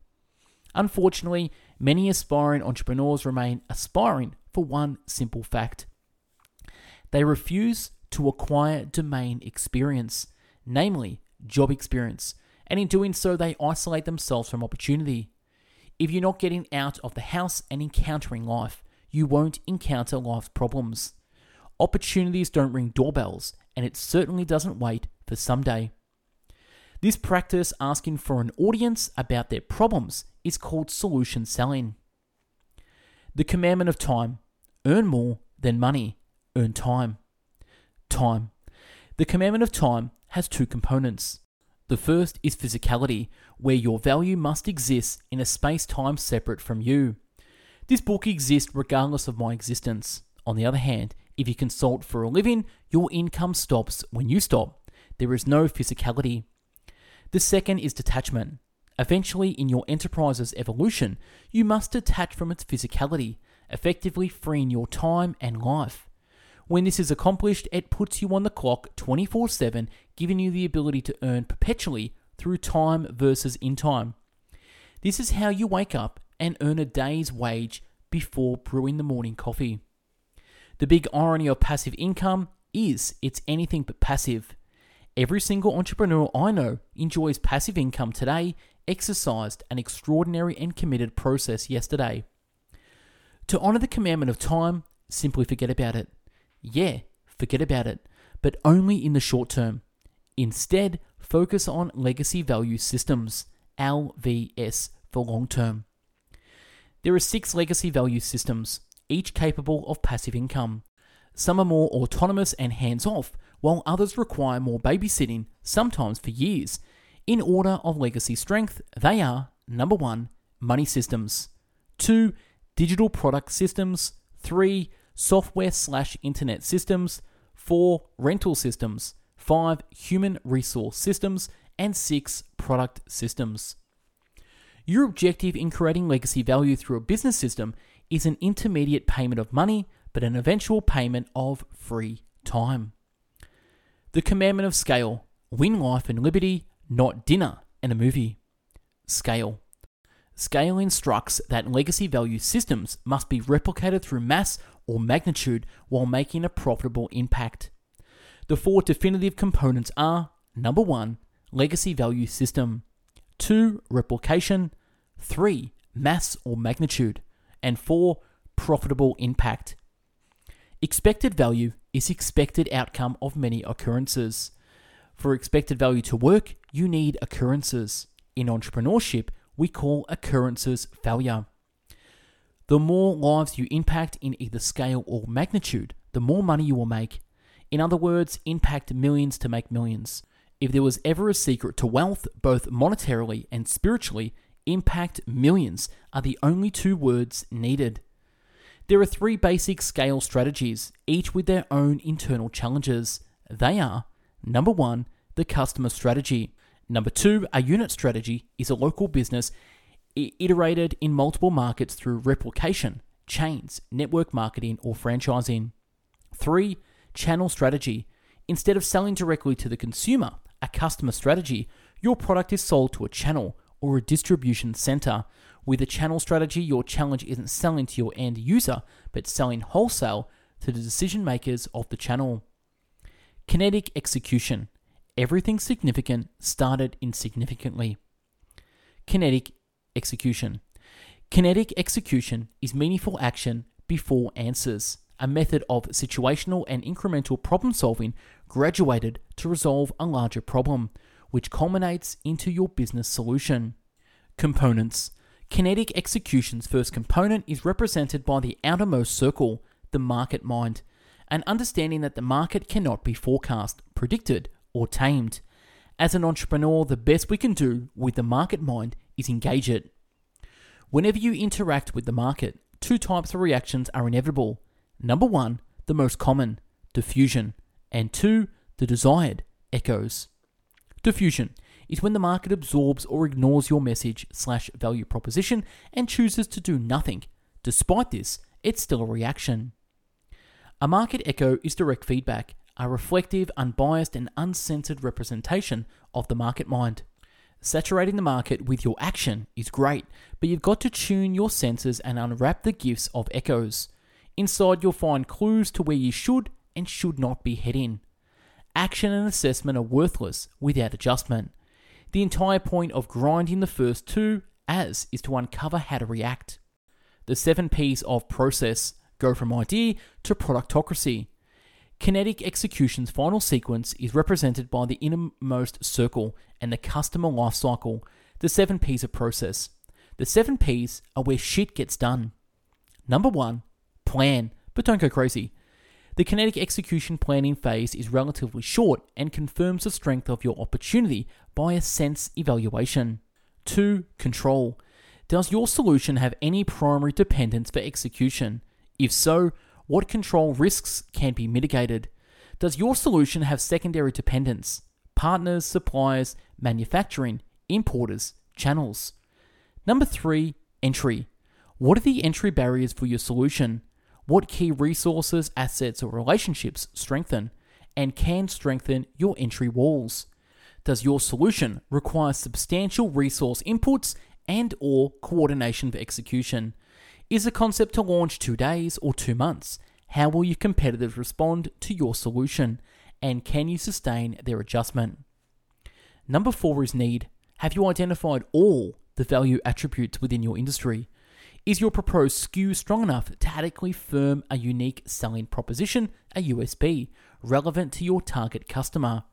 Unfortunately, many aspiring entrepreneurs remain aspiring for one simple fact they refuse to acquire domain experience, namely job experience, and in doing so, they isolate themselves from opportunity. If you're not getting out of the house and encountering life, you won't encounter life's problems. Opportunities don't ring doorbells, and it certainly doesn't wait for someday. This practice, asking for an audience about their problems, is called solution selling. The commandment of time earn more than money, earn time. Time. The commandment of time has two components. The first is physicality, where your value must exist in a space time separate from you. This book exists regardless of my existence. On the other hand, if you consult for a living, your income stops when you stop. There is no physicality. The second is detachment. Eventually, in your enterprise's evolution, you must detach from its physicality, effectively freeing your time and life. When this is accomplished, it puts you on the clock 24 7, giving you the ability to earn perpetually through time versus in time. This is how you wake up and earn a day's wage before brewing the morning coffee. The big irony of passive income is it's anything but passive. Every single entrepreneur I know enjoys passive income today, exercised an extraordinary and committed process yesterday. To honor the commandment of time, simply forget about it. Yeah, forget about it, but only in the short term. Instead, focus on legacy value systems, LVS for long term. There are six legacy value systems, each capable of passive income. Some are more autonomous and hands off, while others require more babysitting, sometimes for years. In order of legacy strength, they are number one, money systems, two, digital product systems, three, software slash internet systems, four, rental systems, five, human resource systems, and six, product systems. Your objective in creating legacy value through a business system is an intermediate payment of money, but an eventual payment of free time. The commandment of scale win life and liberty, not dinner and a movie. Scale. Scale instructs that legacy value systems must be replicated through mass or magnitude while making a profitable impact. The four definitive components are number one, legacy value system. 2. Replication. 3. Mass or magnitude. And 4. Profitable impact. Expected value is expected outcome of many occurrences. For expected value to work, you need occurrences. In entrepreneurship, we call occurrences failure. The more lives you impact in either scale or magnitude, the more money you will make. In other words, impact millions to make millions. If there was ever a secret to wealth, both monetarily and spiritually, impact millions are the only two words needed. There are three basic scale strategies, each with their own internal challenges. They are number one, the customer strategy. Number two, a unit strategy is a local business iterated in multiple markets through replication, chains, network marketing, or franchising. Three, channel strategy. Instead of selling directly to the consumer, a customer strategy, your product is sold to a channel or a distribution center. With a channel strategy, your challenge isn't selling to your end user, but selling wholesale to the decision makers of the channel. Kinetic execution. everything significant started insignificantly. Kinetic execution. Kinetic execution is meaningful action before answers, a method of situational and incremental problem solving graduated to resolve a larger problem, which culminates into your business solution. Components. Kinetic execution's first component is represented by the outermost circle, the market mind, an understanding that the market cannot be forecast, predicted, or tamed. As an entrepreneur, the best we can do with the market mind is engage it. Whenever you interact with the market, two types of reactions are inevitable. Number one, the most common, diffusion, and two, the desired, echoes. Diffusion is when the market absorbs or ignores your message slash value proposition and chooses to do nothing. Despite this, it's still a reaction. A market echo is direct feedback, a reflective, unbiased, and uncensored representation of the market mind. Saturating the market with your action is great, but you've got to tune your senses and unwrap the gifts of echoes. Inside, you'll find clues to where you should and should not be heading. Action and assessment are worthless without adjustment. The entire point of grinding the first two as is to uncover how to react. The seven P's of process go from idea to productocracy. Kinetic execution's final sequence is represented by the innermost circle and the customer lifecycle, the seven P's of process. The seven P's are where shit gets done. Number one, plan, but don't go crazy. The kinetic execution planning phase is relatively short and confirms the strength of your opportunity by a CENTS evaluation. 2. Control. Does your solution have any primary dependence for execution? If so, what control risks can be mitigated? Does your solution have secondary dependence? Partners, suppliers, manufacturing, importers, channels. Number 3. Entry. What are the entry barriers for your solution? What key resources, assets, or relationships strengthen and can strengthen your entry walls. Does your solution require substantial resource inputs and or coordination for execution? Is the concept to launch 2 days or 2 months? How will your competitors respond to your solution and can you sustain their adjustment? Number 4 is need. Have you identified all the value attributes within your industry? Is your proposed skew strong enough to adequately firm a unique selling proposition, a USP, relevant to your target customer?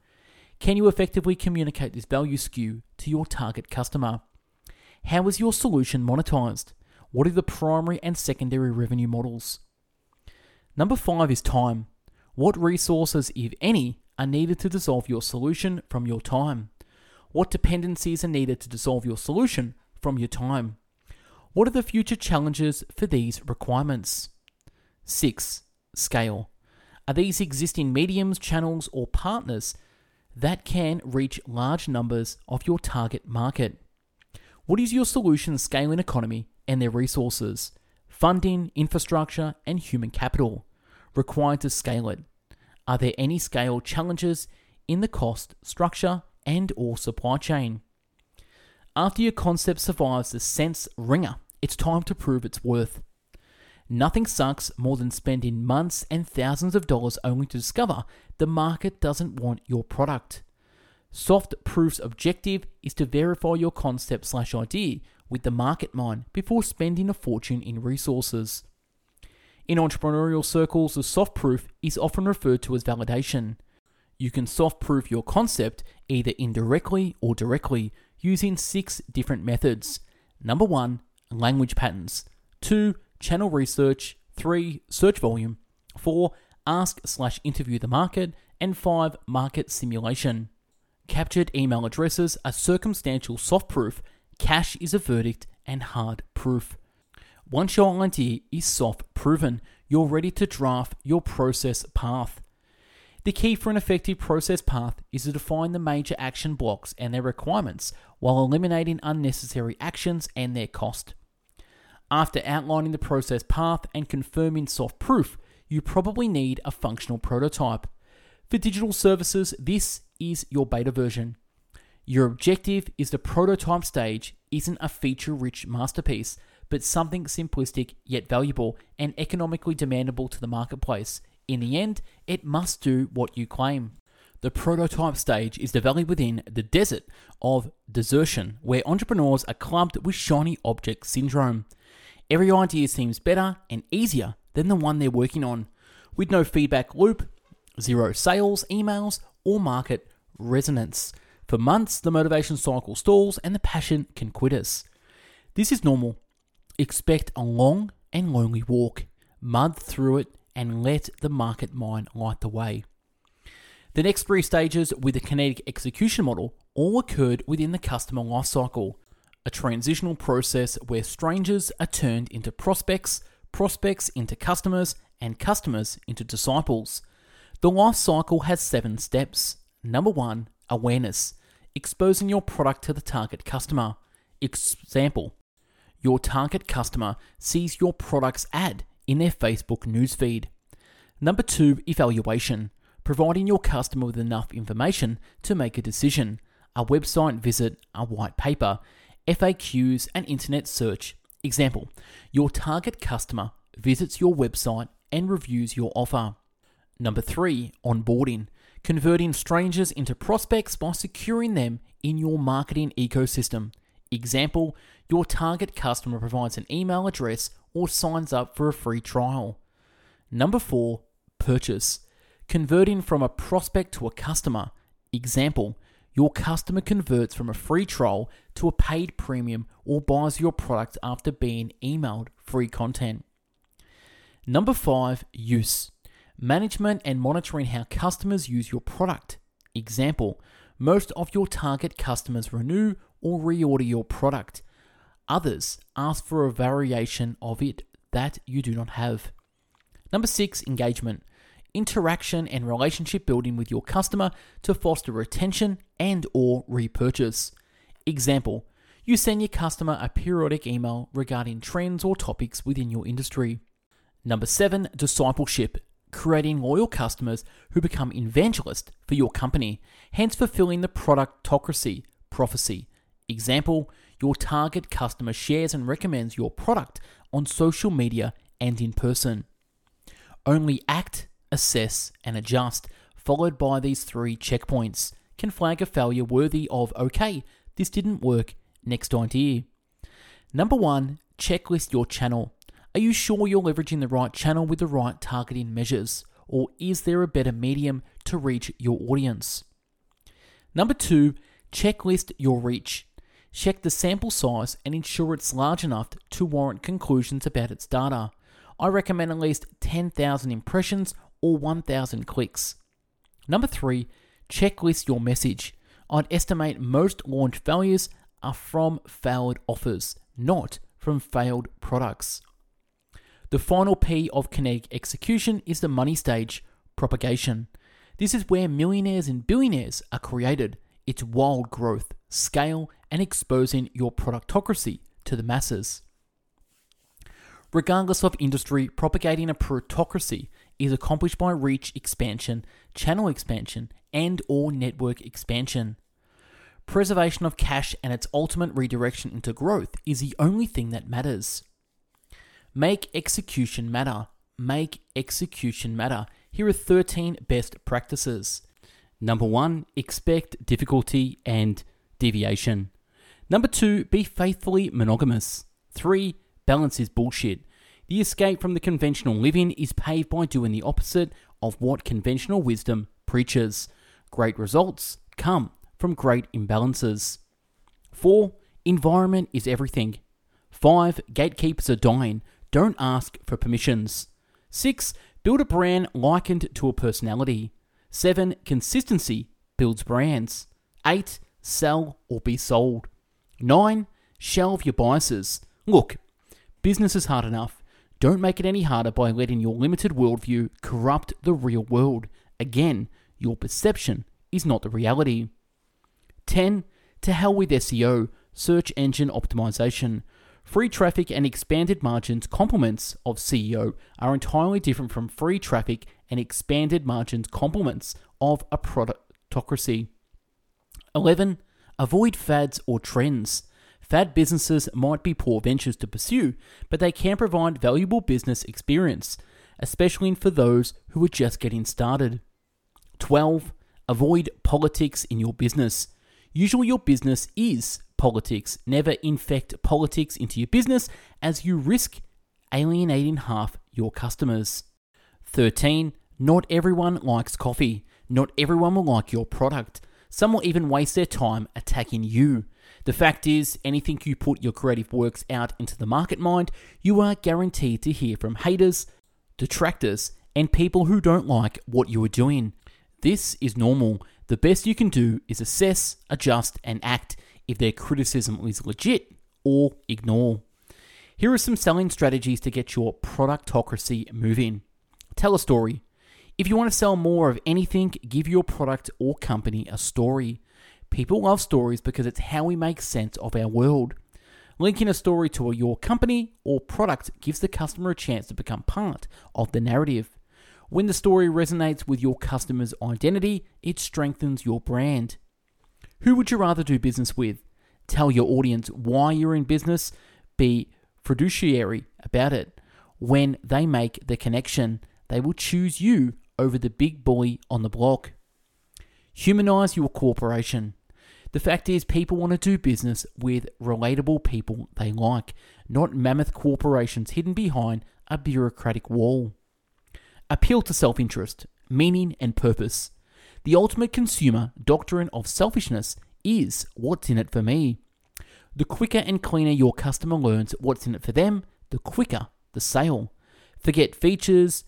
Can you effectively communicate this value skew to your target customer? How is your solution monetized? What are the primary and secondary revenue models? Number five is time. What resources, if any, are needed to dissolve your solution from your time? What dependencies are needed to dissolve your solution from your time? What are the future challenges for these requirements? 6. Scale. Are these existing mediums, channels, or partners that can reach large numbers of your target market? What is your solution scaling economy and their resources, funding, infrastructure, and human capital required to scale it? Are there any scale challenges in the cost, structure, and or supply chain? After your concept survives the CENTS ringer, it's time to prove its worth. Nothing sucks more than spending months and thousands of dollars only to discover the market doesn't want your product. Soft Proof's objective is to verify your concept slash idea with the market mind before spending a fortune in resources. In entrepreneurial circles, the soft proof is often referred to as validation. You can soft proof your concept either indirectly or directly using six different methods. Number one, language patterns. Two, channel research. Three, search volume. Four, ask slash interview the market. And five, market simulation. Captured email addresses are circumstantial soft proof, cash is a verdict, and hard proof. Once your idea is soft proven, you're ready to draft your process path. The key for an effective process path is to define the major action blocks and their requirements while eliminating unnecessary actions and their cost. After outlining the process path and confirming soft proof, you probably need a functional prototype. For digital services, this is your beta version. Your objective is the prototype stage isn't a feature rich masterpiece, but something simplistic yet valuable and economically demandable to the marketplace. In the end, it must do what you claim. the prototype stage is developed within the desert of desertion, where entrepreneurs are clubbed with shiny object syndrome. Every idea seems better and easier than the one they're working on, with no feedback loop, zero sales, emails, or market resonance. For months, the motivation cycle stalls and the passion can quit us. This is normal. Expect a long and lonely walk. Mud through it and let the market mind light the way. The next three stages with the kinetic execution model all occurred within the customer lifecycle, a transitional process where strangers are turned into prospects, prospects into customers, and customers into disciples. The life cycle has seven steps. Number one, awareness, exposing your product to the target customer. Example, your target customer sees your product's ad in their Facebook newsfeed. Number two, evaluation, providing your customer with enough information to make a decision, a website visit, a white paper, FAQs, and internet search. Example, your target customer visits your website and reviews your offer. Number three, onboarding, converting strangers into prospects by securing them in your marketing ecosystem. Example, your target customer provides an email address or signs up for a free trial. Number four, purchase, converting from a prospect to a customer. Example, your customer converts from a free trial to a paid premium or buys your product after being emailed free content. Number five, use. Management and monitoring how customers use your product. Example, most of your target customers renew or reorder your product. Others ask for a variation of it that you do not have. Number six, engagement. Interaction and relationship building with your customer to foster retention and or repurchase. Example, you send your customer a periodic email regarding trends or topics within your industry. Number seven, discipleship. Creating loyal customers who become evangelists for your company, hence fulfilling the productocracy prophecy. Example, your target customer shares and recommends your product on social media and in person. Only act, assess, and adjust, followed by these three checkpoints, can flag a failure worthy of okay, this didn't work, next idea. Number one, checklist your channel. Are you sure you're leveraging the right channel with the right targeting measures? Or is there a better medium to reach your audience? Number two, checklist your reach. Check the sample size and ensure it's large enough to warrant conclusions about its data. I recommend at least 10,000 impressions or 1,000 clicks. Number three, checklist your message. I'd estimate most launch failures are from failed offers, not from failed products. The final P of kinetic execution is the money stage, propagation. This is where millionaires and billionaires are created. It's wild growth, scale, and exposing your productocracy to the masses. Regardless of industry, propagating a productocracy is accomplished by reach expansion, channel expansion, and or network expansion. Preservation of cash and its ultimate redirection into growth is the only thing that matters. Make execution matter. Make execution matter. Here are 13 best practices. Number one, expect difficulty and deviation. Number two, be faithfully monogamous. Three, balance is bullshit. The escape from the conventional living is paved by doing the opposite of what conventional wisdom preaches. Great results come from great imbalances. 4. Environment is everything. 5. Gatekeepers are dying. Don't ask for permissions. 6. Build a brand likened to a personality. 7. Consistency builds brands. 8. Sell or be sold. 9. Shelve your biases. Look, business is hard enough. Don't make it any harder by letting your limited worldview corrupt the real world. Again, your perception is not the reality. 10. To hell with SEO, search engine optimization. Free traffic and expanded margins complements of SEO are entirely different from free traffic and expanded margins complements of a productocracy. 11. Avoid fads or trends. Fad businesses might be poor ventures to pursue, but they can provide valuable business experience, especially for those who are just getting started. 12. Avoid politics in your business. Usually, your business is politics. Never infect politics into your business as you risk alienating half your customers. 13. Not everyone likes coffee. Not everyone will like your product. Some will even waste their time attacking you. The fact is, anything you put your creative works out into the market mind, you are guaranteed to hear from haters, detractors, and people who don't like what you are doing. This is normal. The best you can do is assess, adjust, and act if their criticism is legit or ignore. Here are some selling strategies to get your productocracy moving. Tell a story. If you want to sell more of anything, give your product or company a story. People love stories because it's how we make sense of our world. Linking a story to your company or product gives the customer a chance to become part of the narrative. When the story resonates with your customer's identity, it strengthens your brand. Who would you rather do business with? Tell your audience why you're in business, be fiduciary about it. When they make the connection, they will choose you over the big bully on the block. Humanize your corporation. The fact is, people want to do business with relatable people they like, not mammoth corporations hidden behind a bureaucratic wall. Appeal to self interest, meaning, and purpose. The ultimate consumer doctrine of selfishness is what's in it for me. The quicker and cleaner your customer learns what's in it for them, the quicker the sale. Forget features,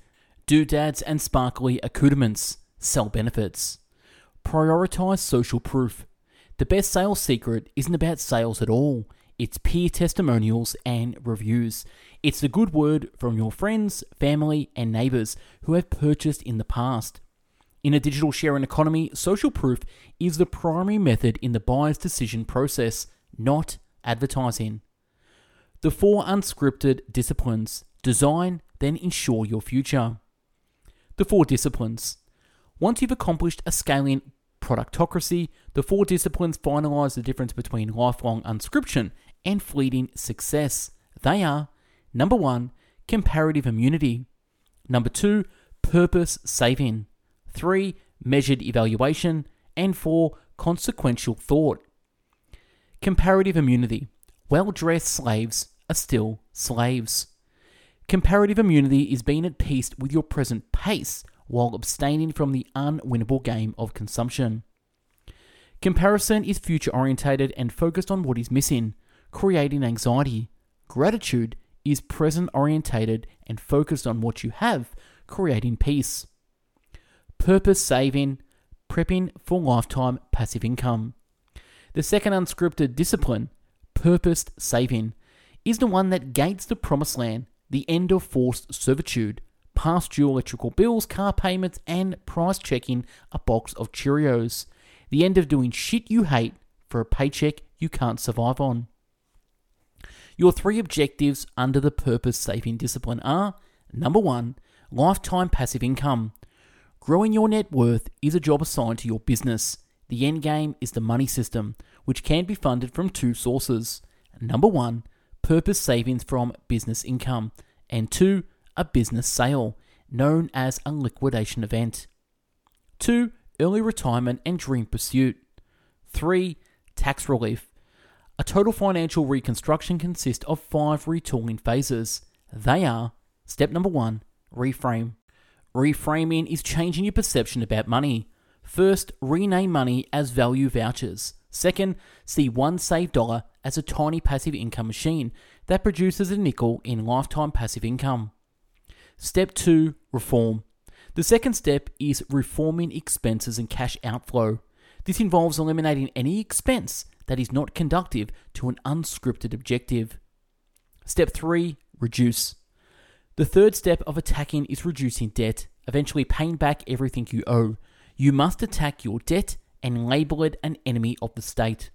doodads, and sparkly accoutrements. Sell benefits. Prioritize social proof. The best sales secret isn't about sales at all. It's peer testimonials and reviews. It's the good word from your friends, family, and neighbors who have purchased in the past. In a digital sharing economy, social proof is the primary method in the buyer's decision process, not advertising. The four unscripted disciplines design, then ensure your future. The four disciplines. Once you've accomplished a scaling productocracy, the four disciplines finalize the difference between lifelong unscription and fleeting success. They are number one, comparative immunity, number two, purpose saving, three, measured evaluation, and four, consequential thought. Comparative immunity. Well dressed slaves are still slaves. Comparative immunity is being at peace with your present pace while abstaining from the unwinnable game of consumption. Comparison is future orientated and focused on what is missing, creating anxiety. Gratitude is present orientated and focused on what you have, creating peace. Purpose saving, prepping for lifetime passive income. The second unscripted discipline, purposed saving, is the one that gates the promised land, the end of forced servitude, past due electrical bills, car payments, and price checking a box of Cheerios. The end of doing shit you hate for a paycheck you can't survive on. Your three objectives under the purpose saving discipline are number one, lifetime passive income. Growing your net worth is a job assigned to your business. The end game is the money system, which can be funded from two sources. Number one, purpose savings from business income, and two, a business sale, known as a liquidation event. 2. Early retirement and dream pursuit. 3. Tax relief. A total financial reconstruction consists of five retooling phases. They are step number one, reframe. Reframing is changing your perception about money. First, rename money as value vouchers. Second, see one saved dollar as a tiny passive income machine that produces a nickel in lifetime passive income. Step 2 Reform. The second step is reforming expenses and cash outflow. This involves eliminating any expense that is not conductive to an unscripted objective. Step 3 Reduce. The third step of attacking is reducing debt, eventually paying back everything you owe. You must attack your debt and label it an enemy of the state.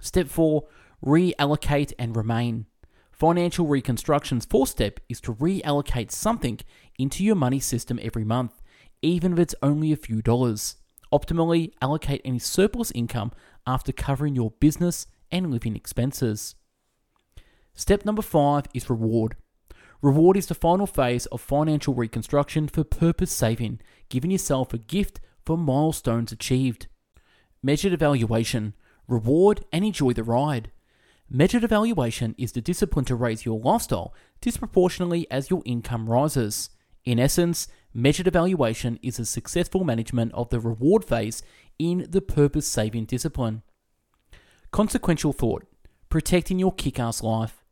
Step 4 Reallocate and remain. Financial Reconstruction's fourth step is to reallocate something into your money system every month, even if it's only a few dollars. Optimally, allocate any surplus income after covering your business and living expenses. Step number five is reward. Reward is the final phase of financial reconstruction for purpose saving, giving yourself a gift for milestones achieved. Measured evaluation, reward and enjoy the ride. Measured evaluation is the discipline to raise your lifestyle disproportionately as your income rises. In essence, measured evaluation is a successful management of the reward phase in the purpose saving discipline. Consequential thought, protecting your kick ass life.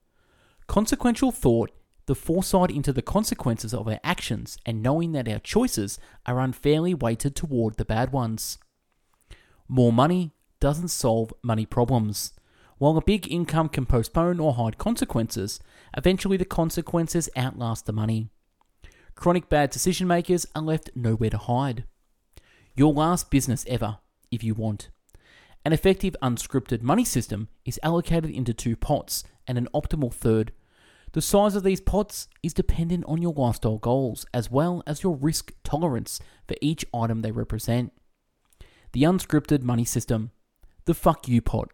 Consequential thought, the foresight into the consequences of our actions and knowing that our choices are unfairly weighted toward the bad ones. More money doesn't solve money problems. While a big income can postpone or hide consequences, eventually the consequences outlast the money. Chronic bad decision makers are left nowhere to hide. Your last business ever, if you want. An effective unscripted money system is allocated into two pots and an optimal third. The size of these pots is dependent on your lifestyle goals as well as your risk tolerance for each item they represent. The unscripted money system. The fuck you pot.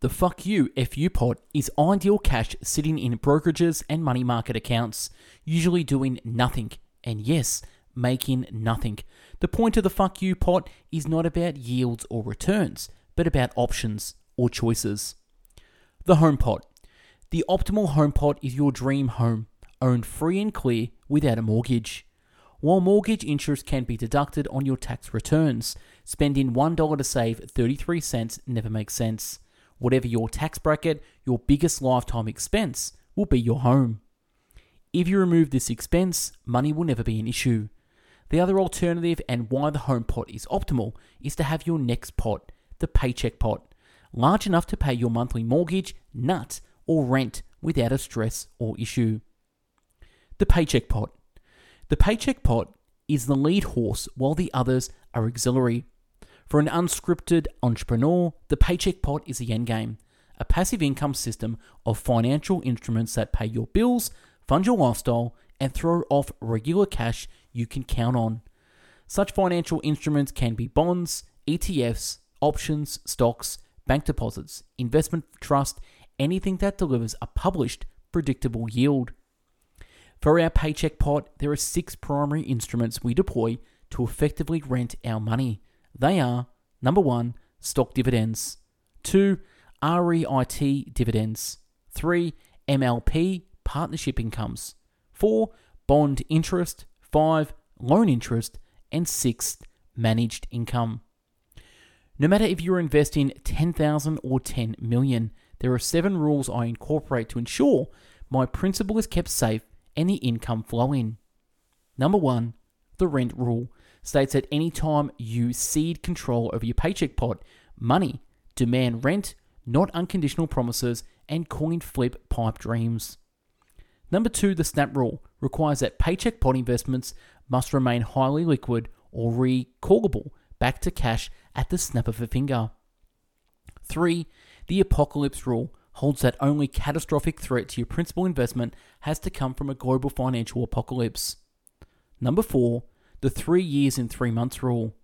The fuck you FU pot is ideal cash sitting in brokerages and money market accounts, usually doing nothing. And yes, making nothing. The point of the fuck you pot is not about yields or returns but about options or choices. The home pot. The optimal home pot is your dream home, owned free and clear without a mortgage. While mortgage interest can be deducted on your tax returns, spending $1 to save 33 cents never makes sense. Whatever your tax bracket, your biggest lifetime expense will be your home. If you remove this expense, money will never be an issue. The other alternative and why the home pot is optimal is to have your next pot, the paycheck pot, large enough to pay your monthly mortgage, nut, or rent without a stress or issue. The paycheck pot. The paycheck pot is the lead horse while the others are auxiliary. For an unscripted entrepreneur, the paycheck pot is the endgame, a passive income system of financial instruments that pay your bills, fund your lifestyle, and throw off regular cash you can count on. Such financial instruments can be bonds, ETFs, options, stocks, bank deposits, investment trust, anything that delivers a published, predictable yield. For our paycheck pot, there are six primary instruments we deploy to effectively rent our money. They are number one, stock dividends, two, REIT dividends, three, MLP partnership incomes, four, bond interest, five, loan interest, and six, managed income. No matter if you're investing 10,000 or 10 million, there are seven rules I incorporate to ensure my principal is kept safe and the income flowing. Number one, the rent rule states that any time you cede control over your paycheck pot, money, demand rent, not unconditional promises, and coin flip pipe dreams. Number two, the snap rule requires that paycheck pot investments must remain highly liquid or recallable back to cash at the snap of a finger. 3. The apocalypse rule holds that only catastrophic threat to your principal investment has to come from a global financial apocalypse. Number 4. The 3 years in 3 months rule.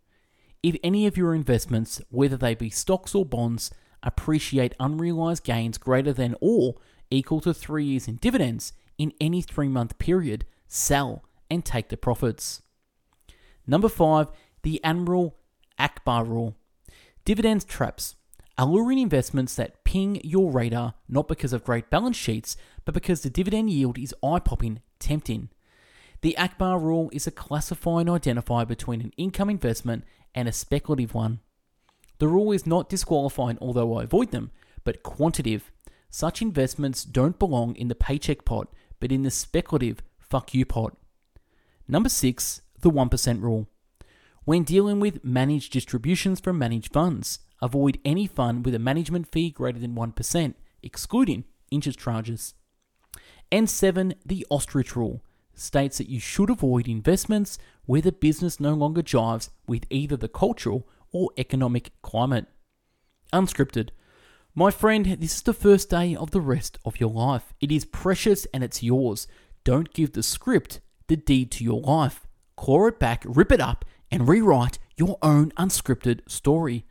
If any of your investments, whether they be stocks or bonds, appreciate unrealized gains greater than or equal to 3 years in dividends in any 3 month period, sell and take the profits. Number 5. The Admiral Ackbar rule. Dividends traps. Alluring investments that ping your radar not because of great balance sheets, but because the dividend yield is eye popping, tempting. The Ackbar rule is a classifying identifier between an income investment and a speculative one. The rule is not disqualifying, although I avoid them, but quantitative. Such investments don't belong in the paycheck pot, but in the speculative fuck you pot. Number six, the 1% rule. When dealing with managed distributions from managed funds, avoid any fund with a management fee greater than 1%, excluding interest charges. And 7. The ostrich rule states that you should avoid investments where the business no longer jives with either the cultural or economic climate. Unscripted. My friend, this is the first day of the rest of your life. It is precious and it's yours. Don't give the script the deed to your life. Claw it back, rip it up, and rewrite your own unscripted story.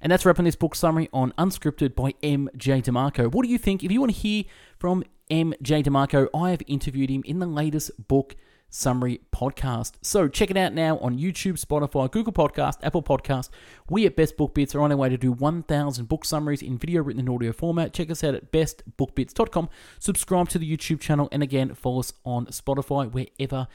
And that's wrapping this book summary on Unscripted by M.J. DeMarco. What do you think? If you want to hear from M.J. DeMarco, I have interviewed him in the latest book Summary Podcast. So check it out now on YouTube, Spotify, Google Podcast, Apple Podcast. We at Best Book Bits are on our way to do 1,000 book summaries in video, written, and audio format. Check us out at bestbookbits.com. Subscribe to the YouTube channel, and again, follow us on Spotify wherever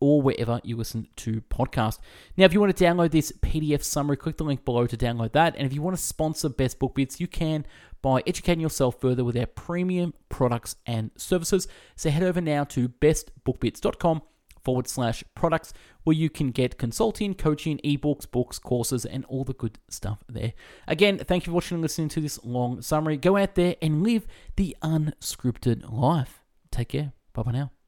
or wherever you listen to podcasts. Now, if you want to download this PDF summary, click the link below to download that. And if you want to sponsor Best Book Bits, you can by educating yourself further with our premium products and services. So head over now to bestbookbits.com forward slash products where you can get consulting, coaching, ebooks, books, courses, and all the good stuff there. Again, thank you for watching and listening to this long summary. Go out there and live the unscripted life. Take care. Bye bye now.